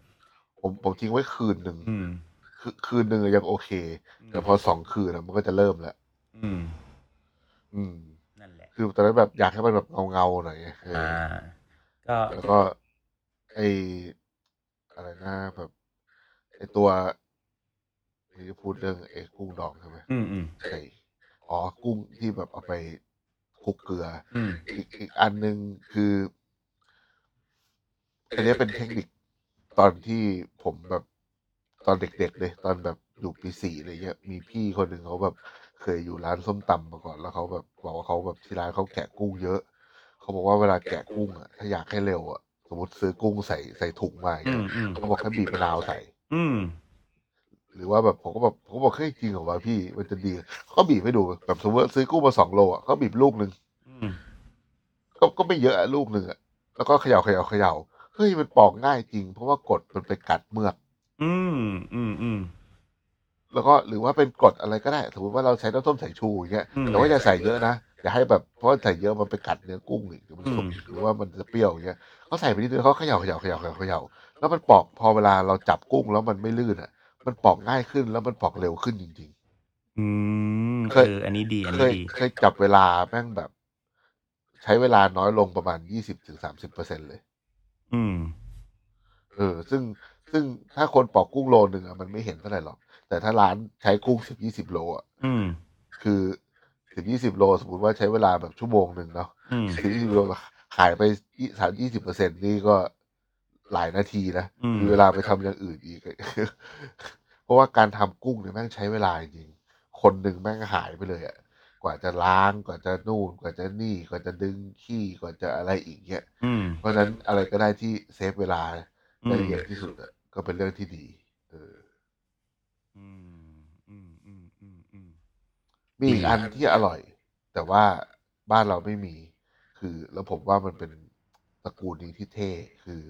ผมผมทิ้งไว้คืนหนึ่งอืมคือคืนหนึ่งยังโอเค แต่พอสองคืนอะมันก็จะเริ่มแล้วอืม อืมนั่นแหละ คือตอนนั้นแบบอยากให้มันแบบเงาเงาๆหน่อยไงเออออ่าก็แล้วก็ไออะไรนะแบบไอตัวที่จะพูดเรื่องไอ้กุ้งดองใช่ไหมอืมอืมใช่ อ๋อกุ้งที่แบบเอาไปคลุกเกลืออืม อีกอีกอันหนึ่งคืออันนี้เป็นเทคนิคตอนที่ผมแบบตอนเด็กๆเลย ตอนแบบอยู่ปีสี่อะไรเงี้ยมีพี่คนหนึ่งเขาแบบเคยอยู่ร้านส้มตำมาก่อนแล้วเขาแบบบอกว่าเขาแบบที่ร้านเขาแกะกุ้งเยอะ เขาบอกว่าเวลาแกะกุ้งอะถ้าอยากให้เร็วอะสมมติซื้อกุ้งใส่ใส่ถุงมาอย่างอืเงี้มยอืมเขาบอกให้บีบมะนาวใส่ อืม หรือว่าแบบผมก็แบบผมก็บอกเฮ้ยจริงเหรอวะพี่ มันจะดีเขาก็บีบให้ดูแบบสมมติว่าซื้อกุ้งมาสองโลอะเขาบีบลูกหนึ่งอืมก็ก็ไม่เยอะอะลูกหนึ่งอะแล้วก็เขย่าเขย่าเขย่าเฮ้ยมันปอกง่ายจริง เพราะว่ากดมันไปกัดเมือก อืมอืมอืมแล้วก็หรือว่าเป็นกรดอะไรก็ได้ สมมติว่าเราใช้น้ำส้มสายชูอย่างเงี้ยอืมแต่ว่าอย่าใส่เยอะนะอย่าให้แบบเพราะว่าใส่เยอะมันไปกัดเนื้อกุ้งอีกหรือมันสุกอืมหรือว่ามันจะเปรี้ยวอย่างเงี้ยเขาใส่ไปนิดนึงเขาเขย่าเขย่าเขย่าเขย่าเขย่าแล้วมันปอกพอเวลาเราจับกุ้งแล้วมันไม่ลื่นอะ มันปอกง่ายขึ้นแล้วมันปอกเร็วขึ้นจริง อืมเคเอยออันนี้ดี อันๆ เคนี้ยดี เคยจับเวลาแม่งแบบ ใช้เวลาน้อยลงประมาณยี่สิบถึงสามสิบเปอร์เซ็นเลย อืม เออ ซึ่งซึ่งถ้าคนปอกกุ้งโลนึงอะมันไม่เห็นเท่าไหร่หรอก แต่ถ้าร้านใช้กุ้งสิบยี่สิบโลอะอืม คือสิบยี่สิบโล สมมติว่าใช้เวลาแบบชั่วโมงหนึ่งเนาะอืม สิบยี่สิบโลขายไปสามยี่สิบเปอร์เซ็นนี่ก็ หลายนาทีนะอืมมีเวลาไปทำอย่างอื่นอีก เพราะว่าการทำกุ้งเนี่ยแม่งใช้เวลาจริง คนหนึ่งแม่งหายไปเลยอะกว่าจะล้างกว่าจะนู่น กว่าจะนี่กว่าจะดึงขี้กว่าจะอะไรอีกเนี่ยอืมเพราะฉะนั้นอะไรก็ได้ที่เซฟเวลาอืได้มเยอะที่สุดอะก็เป็นเรื่องที่ดี เอออืมอืมอืมอืมอืมมีอีกอันที่อร่อย แต่ว่าบ้านเราไม่มี คือ แล้วผมว่ามันเป็นตระกูลนี้ที่เท่คือ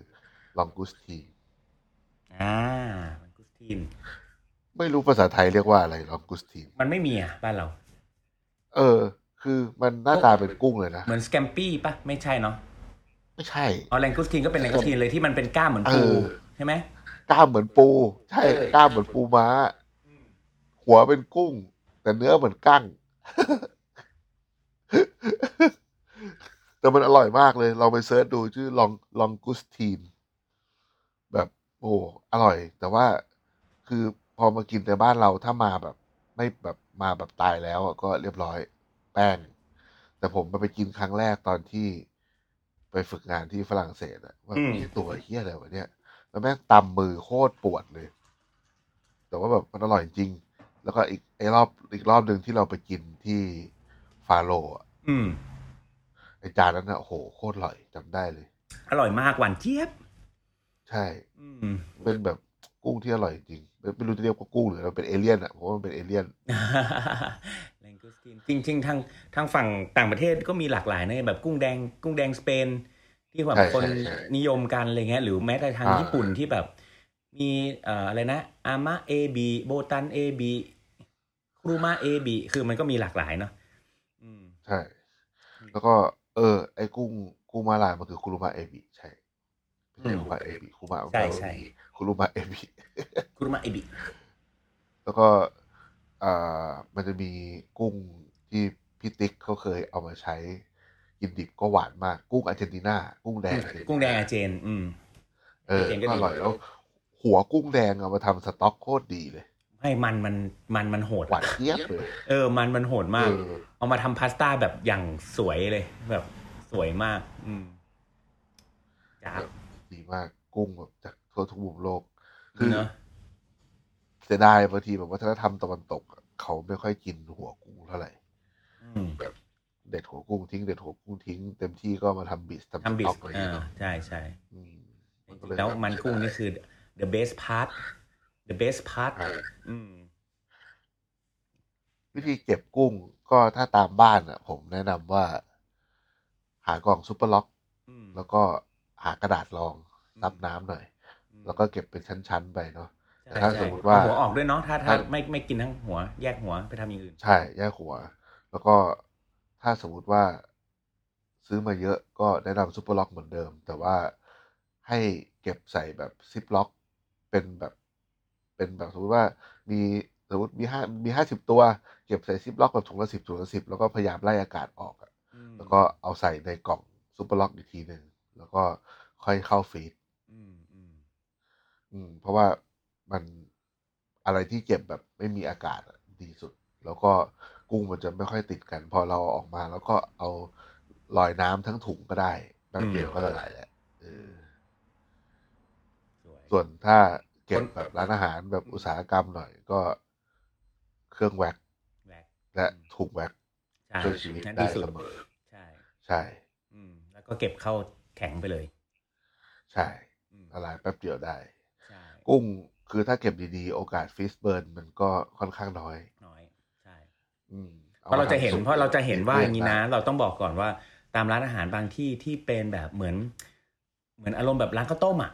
ลองกุสตีอ่ามันกุสทีนไม่รู้ภาษาไทยเรียกว่าอะไรลองกุสตีมันไม่มีอะบ้านเรา เออ คือมันหน้าตาเป็นกุ้งเลยนะ เหมือนสแกมปี้ปะไม่ใช่เนาะไม่ใช่อ๋อแลงกุสทีนก็เป็นแลงกุสทีนเลยที่มันเป็นก้ามเหมือนปูเออใช่ไหมกล้ามเหมือนปู ใช่กล้ามเหมือนปูม้า หัวเป็นกุ้ง แต่เนื้อเหมือนกั้งแต่มันอร่อยมากเลยเราไปเซิร์ชดูชื่อลองลองกุสทีนแบบ โอ้อร่อย แต่ว่าคือพอมากินในบ้านเราถ้ามาแบบ ไม่แบบมาแบบตายแล้วอะก็เรียบร้อยแป้ง แต่ผมมาไปกินครั้งแรกตอนที่ไปฝึกงานที่ฝรั่งเศสอะว่าอืมนี่ตัวเฮี้ยอะไรวะเนี่ย แล้วแม่งตำมือโคตรปวดเลย แต่ว่าแบบมันอร่อยจริง แล้วก็อีกไอ้รอบอีกรอบหนึ่งที่เราไปกินที่ฟาโลอะอืม ไอ้จานนั้นอะโอ้โหโคตรอร่อยจำได้เลย อร่อยมากหวานเจี๊ยบ ใช่ อืม เป็นแบบกุ้งที่อร่อยจริงไม่ไม่รู้จะเรียกว่ากุ้งหรือมันเป็นเอเลี่ยนอะเพราะว่ามันเป็น alien langoustine จริง ๆ ทางทางฝั่งต่างประเทศก็มีหลากหลายนะแบบกุ้งแดง กุ้งแดงสเปน ที่แบบใช่คนใช่ใช่นิยมกันอะไรเงี้ย หรือแม้แต่ทางอ่า ญี่ปุ่นที่แบบ มีเอ่ออะไรนะอามะเอบีโบตันเอบีครูมาเอบีคือมันก็มีหลากหลายเนาะอืม ใช่ แล้วก็ เออ ไอ้กุ้งกุ้งมาลายมันคือคุรุมะเอบิใช่ ไม่ใช่คุรุมะเอบิคุรุมะใช่ใช่คคุรุมะเอบิ คุรุมะเอบิ แล้วก็อ่ามันจะมีกุ้งที่พี่ติ๊กเขาเคยเอามาใช้กินดิบก็หวานมาก กุ้งอาร์เจนตินากุ้งแดงกุ้งแดงอาเจน อืม เอออาร์เจนก็ก็ดีอร่อยแล้ว หัวกุ้งแดงเอามาทำสต๊อกโคตรดีเลย ให้มันมันมันมันโหดหวานเจี๊ยบเลยเออ มันมันโหดมาก เออเอามาทำพาสต้าแบบอย่างสวยเลย แบบสวยมาก อืมจ้าบ ดีมาก กุ้งแบบจากทั่วทุกมุมโลก คือเนอะเสียดายบางทีแบบวัฒนธรรมตะวันตกอะเขาไม่ค่อยกินหัวกุ้งเท่าไหร่ อืมเด็ดหัวกุ้งทิ้งเด็ดหัวกุ้งทิ้ง เต็มที่ก็มาทำบิสทำทำบิสสต๊อกอะไรอย่างอ่าเงี้ยเนาะใช่ใช่อืมก็จริเยงๆแล้วแบบมันกุ้งนี่คือ the best part the best part ใช่อืม วิธีเก็บกุ้งก็ถ้าตามบ้านอะ ผมแนะนำว่า หากล่อง Super Lock อืมแล้วก็ หากระดาษรองซับน้ำหน่อย แล้วก็เก็บเป็นชั้นๆไปเนาะใช่แต่ถ้าใช่สมมุติว่าเอาหัวออกด้วยเนาะถ้าถ้าถ้าไม่ไม่กินทั้งหัว แยกหัวไปทำอย่างอื่น ใช่ แยกหัว แล้วก็ถ้าสมมติว่าซื้อมาเยอะก็แนะนำ Super Lock เหมือนเดิม แต่ว่าให้เก็บใส่แบบซิปล็อกเป็นแบบเป็นแบบสมมติว่ามีสมมติมีห้ามีห้าสิบตัว เก็บใส่ซิปล็อกแบบถุงละสิบถุงละสิบแล้วก็พยายามไล่อากาศออกอะอืมแล้วก็เอาใส่ในกล่อง Super Lock อีกทีหนึ่ง แล้วก็ค่อยเข้า freeze อืมอืมอืมเพราะว่ามันอะไรที่เก็บแบบไม่มีอากาศอะดีสุด แล้วก็กุ้งมันจะไม่ค่อยติดกัน พอเราเอาออกมาแล้วก็เอาลอยน้ำทั้งถุงก็ได้แป๊บเดียวก็ละลายแล้วเออสวยส่วนถ้าเก็บคนแบบร้านอาหารแบบอุตสาหกรรมหน่อยก็เครื่องแว็กแหวกและถุงแว็กใช่ช่วยชีวิตนั่นได้ดีสุดเสมอใช่ ใช่ อืม แล้วก็เก็บเข้า แข็งไปเลย ใช่อืมละลายแป๊บเดียวได้ใช่กุ้งคือถ้าเก็บดีๆ โอกาสฟิสเบิร์นมันก็ค่อนข้างน้อย น้อย ใช่อืมเพราะเราจะเห็นอมทำซุปเพราะเราจะเห็นว่าลี่อยย่างนี้นะ เราต้องบอกก่อนว่าตามร้านอาหารบางที่ที่เป็นแบบเหมือน เหมือนอารมณ์แบบร้านข้าวต้มอะ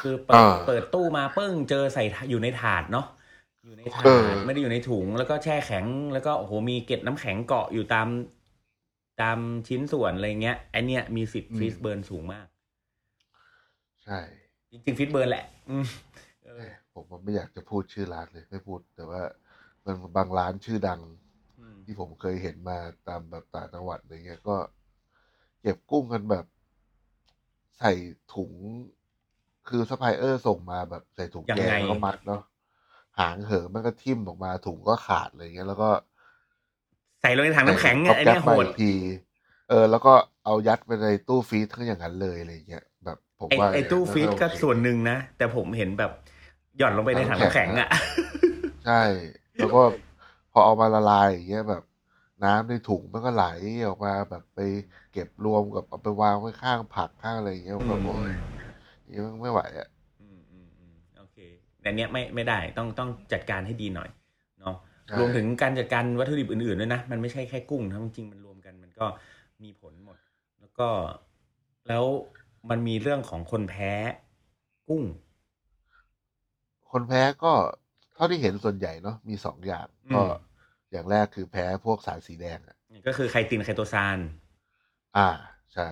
คือเปิดอ่าเปิดตู้มาปึ้งเจอใส่อยู่ในถาดเนาะอยู่ในถาเอดอไม่ได้อยู่ในถุงแล้วก็แช่แข็ง แล้วก็โอ้โหมีเกล็ดน้ำแข็งเกาะอยู่ตาม ตามชิ้นส่วนอะไรเงี้ยไอเนี้ยมีสิทธิ์ฟรีสเบิร์นสูงมาก ใช่ จริงๆฟรีสเบิร์นแหละ อืมเออผมว่าไม่อยากจะพูดชื่อร้านเลยไม่พูด แต่ว่ามันบางร้านชื่อดังอืมที่ผมเคยเห็นมาตามแบบต่างจังหวัดอะไรเงี้ยก็ เก็บกุ้งกันแบบ ใส่ถุง คือซัพพลายเออร์ส่งมาแบบใส่ถุงยังแกไงงแล้วก็มัดเนาะหางเหิมมันก็ทิ่มออกมาถุงก็ขาดอะไรเงี้ยแล้วก็ ใส่ลงในถังน้ำแข็งใส่เนี่ยไอแก๊เนี้ปยโหมาดอีกทีเออ แล้วก็เอายัดไปในตู้ฟรีซทั้งอย่างนั้นเลยอะไรเงี้ยแบบผมไอว่าไอตู้ฟรีซก็โอเคส่วนหนึ่งนะ แต่ผมเห็นแบบหย่อนลงไปในถังน้ำแข็งอะใช่ แล้วก็พอเอามาละลายอย่างเงี้ยแบบ น้ำในถุงมันก็ไหลออกมาแบบไปเก็บรวมกับเอาไปวางไว้ข้างผักข้างอะไรอย่างเงี้ยผมก็อืมโอ้ยนี่มันไม่ไหวอะอืมอืมอืมโอเคแต่เนี้ยไม่ไม่ได้ต้องต้องจัดการให้ดีหน่อยเนาะใช่ รวมถึงการจัดการวัตถุดิบอื่นๆด้วยนะ มันไม่ใช่แค่กุ้งนะจริงๆมันรวมกัน มันก็มีผลหมด แล้วก็แล้วมันมีเรื่องของคนแพ้กุ้ง คนแพ้ก็เท่าที่เห็นส่วนใหญ่เนาะมีสองอย่างอืมก็อย่างแรกคือแพ้พวกสารสีแดงอะก็คือไคตินไคโตซานอ่าใช่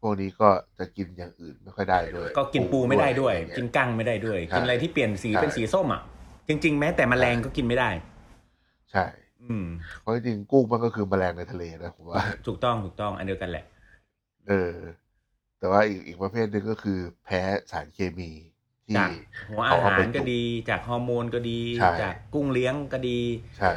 พวกนี้ก็จะกินอย่างอื่นไม่ค่อยได้ด้วย ก็กินปูไม่ได้ด้วยอะไรอย่างเงี้กินกั้งไม่ได้ด้วยใช่กินอะไรที่เปลี่ยนสีใช่เป็นสีส้มอะ จริง ๆ แม้แต่แมลงก็กินไม่ได้ ใช่ อืม เพราะจริงๆกุ้งมันก็คือแมลงในทะเลนะผมว่า ถูกต้องถูกต้องอันเดียวกันแหละ เออ แต่ว่าอีกอีกประเภทหนึ่งก็คือแพ้สารเคมีที่ จากหัวอาเอหารไปก็จุ่มดี จากฮอร์โมนก็ดี ใช่ จากกุ้งเลี้ยงก็ดี ใช่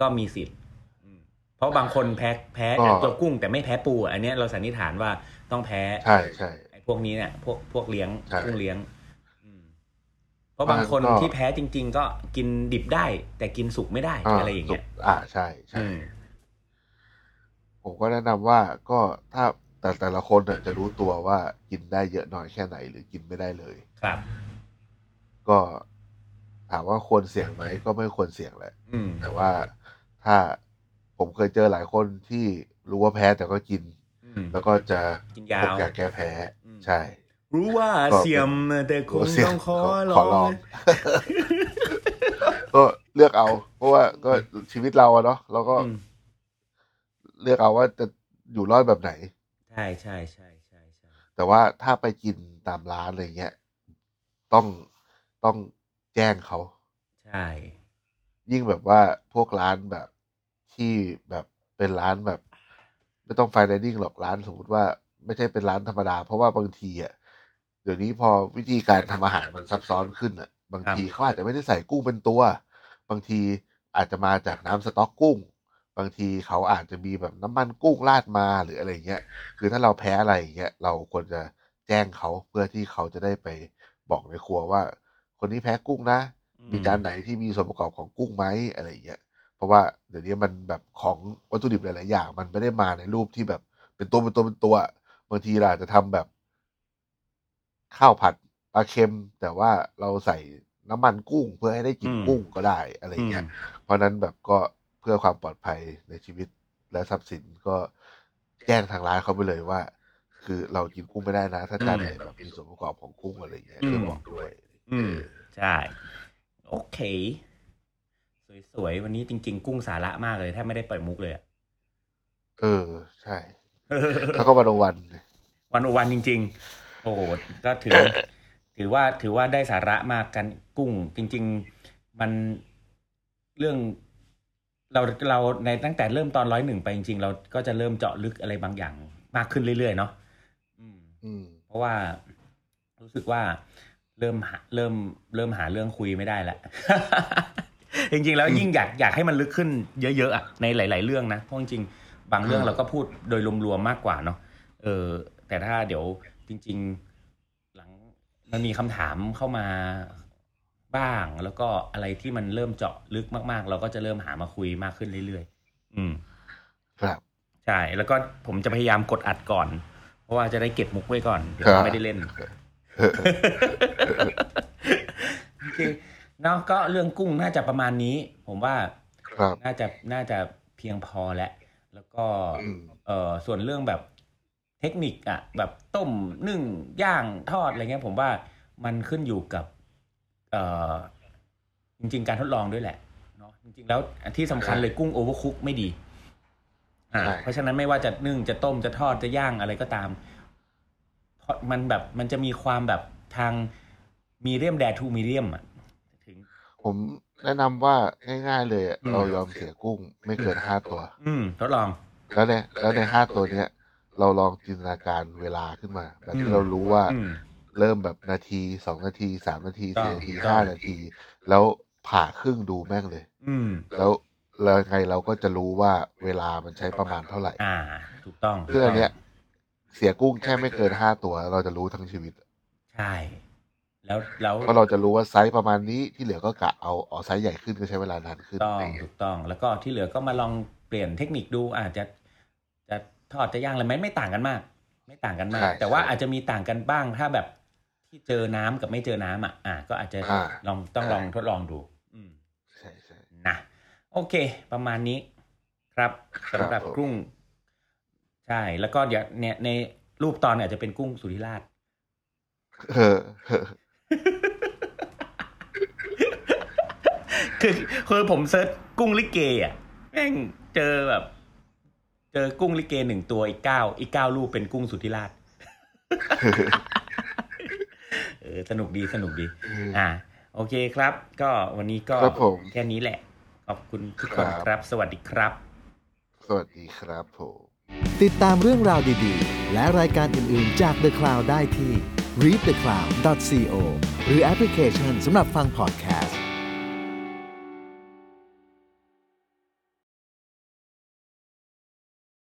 ก็มีสิทธิ์อืมเพราะบางคนแพ้แพ้ก็ ตัวกุ้งแต่ไม่แพ้ปู อันเนี้ยเราสันนิษฐานว่าต้องแพ้ใช่ใช่ ไอ้พวกนี้เนี่ยพวกพวกเลี้ยงใช่ กุ้งเลี้ยงอืมเพ ราะบางคนมันก็ที่แพ้จริง ๆ ก็กินดิบได้ แต่กินสุกไม่ได้อะไรอย่างเงี้ยสุกอ่าใช่ใช่อืมผมก็แนะนำว่าก็ถ้าแต่แต่ละคนน่ะจะรู้ตัวว่ากินได้เยอะน้อยแค่ไหนหรือกินไม่ได้เลย ครับ ก็ถามว่าควรเสี่ยงไหมก็ไม่ควรเสี่ยงแหละอืมแต่ว่าถ้าผมเคยเจอหลายคนที่รู้ว่าแพ้แต่ก็กินอืมแล้วก็จะกินยาวพกยาแก้แพ้อืมใช่ รู้ว่าก็เสียมแต่คงเสี่ยต้องขอขอลลอองงก็เลือกเอา เพราะว่าก็ชีวิตเราอะเนาะเราก็อืมเลือกเอาว่าจะอยู่รอดแบบไหน ใช่ใช่ใช่ใช่ใช่แต่ว่าถ้าไปกินตามร้านอะไรเงี้ยต้องต้องแจ้งเขา ใช่ ยิ่งแบบว่าพวกร้านแบบที่แบบเป็นร้านแบบ ไม่ต้องไฟแนนซิ่งหรอกร้านสมมติว่าไม่ใช่เป็นร้านธรรมดา เพราะว่าบางทีอะ เดี๋ยวนี้พอวิธีการทำอาหารมันซับซ้อนขึ้นอะ บางทีเขาอาจจะไม่ได้ใส่กุ้งเป็นตัว บางทีอาจจะมาจากน้ำสต๊อกกุ้ง บางทีเขาอาจจะมีแบบน้ำมันกุ้งราดมาหรืออะไรเงี้ย คือถ้าเราแพ้อะไรอย่างเงี้ยเราควรจะแจ้งเขาเพื่อที่เขาจะได้ไปบอกในครัวว่า คนนี้แพ้กุ้งนะ มีจานไหนที่มีส่วนประกอบของกุ้งไหมอะไรอย่างเงี้ย เพราะว่าเดี๋ยวนี้มันแบบของวัตถุดิบหลายๆอย่าง มันไม่ได้มาในรูปที่แบบเป็นตัวเป็นตัวเป็นตัว บางทีเราอาจจะทำแบบ ข้าวผัดปลาเค็ม แต่ว่าเราใส่น้ำมันกุ้งเพื่อให้ได้กลินอืมกุ้งก็ได้อะไรอย่างเงี้ย เพราะฉะนั้นแบบก็เพื่อความปลอดภัยในชีวิตและทรัพย์สินก็แจ้งทางร้านเขาไปเลยว่า คือเรากินกุ้งไม่ได้นะ ถ้าจานไหนแบบมีส่วนประกอบของกุ้งอะไรอย่างเงี้ยอืมช่วยบอกด้วย อืมใช่ โอเค สวยๆ วันนี้จริง ๆ กุ้งสาระมากเลยแทบไม่ได้ปล่อยมุกเลยอะเออ ใช่แล้วก็วันวันวันโอวันจริงๆ โอ้โหก็ถือ ถือว่าถือว่าได้สาระมากกันกุ้ง จริง ๆ มันเรื่องเราเราในตั้งแต่เริ่มตอนร้อยหนึ่งไปจริงๆ เราก็จะเริ่มเจาะลึกอะไรบางอย่างมากขึ้นเรื่อยๆเนาะอืมอืมเพราะว่ารู้สึกว่าเริ่มหาเริ่มเริ่มหาเรื่องคุยไม่ได้แล้วจริงๆ แล้วยิ่งอยากอยากให้มันลึกขึ้นเยอะๆอะในหลาย ๆ เรื่องนะเพราะจริงๆบางเรื่องอืมเราก็พูดโดยรวมๆมากกว่าเนาะเออ แต่ถ้าเดี๋ยวจ ริง ๆ หลังมันมีคำถามเข้ามาบ้าง แล้วก็อะไรที่มันเริ่มเจาะลึกมากๆ เราก็จะเริ่มหามาคุยมากขึ้นเรื่อยๆ อืม ครับ ใช่ แล้วก็ผมจะพยายามกดอัดก่อน เพราะว่าจะได้เก็บมุกไว้ก่อนเดี๋ยวครับไม่ได้เล่นโอเคเนาะก็เรื่องกุ้งน่าจะประมาณนี้ ผมว่าครับน่าจะน่าจะเพียงพอแล้วแล้วก็อืมเออส่วนเรื่องแบบ เทคนิคอะแบบต้มนึ่งย่างทอดอะไรเงี้ยผมว่ามันขึ้นอยู่กับเออจริง ๆ การทดลองด้วยแหละเนาะจริง ๆ แล้วที่สำคัญเลยกุ้งโอเวอร์คุกไม่ดีอ่าใช่เพราะฉะนั้นไม่ว่าจะนึ่งจะต้มจะทอดจะย่างอะไรก็ตามเพราะมันแบบมันจะมีความแบบทางมีเดียมแดทูมีเดียมอะถึง ผมแนะนำว่าง่ายๆเลยอะอืมเรายอมเสียกุ้งไม่เกินห้าตัว อืมทดลอง แล้วในแล้วในห้าตัวเนี้ย เราลองจินตนาการเวลาขึ้นมา แบบอืที่มเรารู้ว่าอืมเริ่มแบบนาทีสองนาทีสามนาทีต้อสี่งนาทีถูกต้องห้านาที แล้วผ่าครึ่งดูแม่งเลย อืมแล้วแล้วไงเราก็จะรู้ว่าเวลามันใช้ประมาณเท่าไหร่ อ่า ถูกต้องเพื่ออนเนี้ยเสียกุ้งแค่ไม่เกินห้าตัว เราจะรู้ทั้งชีวิต ใช่ แล้วแล้วเพราะเราจะรู้ว่าไซส์ประมาณนี้ที่เหลือก็กะเอาเอาไซส์ใหญ่ขึ้นก็ใช้เวลานานขึ้น ต้องอะไรอย่างเงี้ถูยกต้อง แล้วก็ที่เหลือก็มาลองเปลี่ยนเทคนิคดูอาจจะจะ ทอดจะย่างอะไรไหมไม่ต่างกันมาก ไม่ต่างกันมากใช่แต่ว่าใช่อาจจะมีต่างกันบ้างถ้าแบบที่เจอน้ำกับไม่เจอน้ำอะอ่าก็อาจจะอ่าลองต้องใช่ลองทดลองดู อืมใช่ใช่นะโอเค ประมาณนี้ครับครับสำหรับผมกุ้ง ใช่ แล้วก็เดี๋ยวเนี่ยในรูปตอนเนี่ยจะเป็นกุ้งสุธิราชเออเออคือคือผมเซิร์ชกุ้งลิเกอะแม่งเจอแบบ เจอกุ้งลิเกหนึ่งตัวอีกเก้าอีกเก้ารูปเป็นกุ้งสุธิราชเออสนุกดีสนุกดี อ่า โอเคครับ ก็วันนี้ก็ครับผมแค่นี้แหละ ขอบคุณทุกคนครับครับ สวัสดีครับ สวัสดีครับผมติดตามเรื่องราวดีๆ และรายการอื่นๆจาก The Cloud ได้ที่ readthecloud.co หรือแอปพลิเคชันสำหรับฟังพอดแคสต์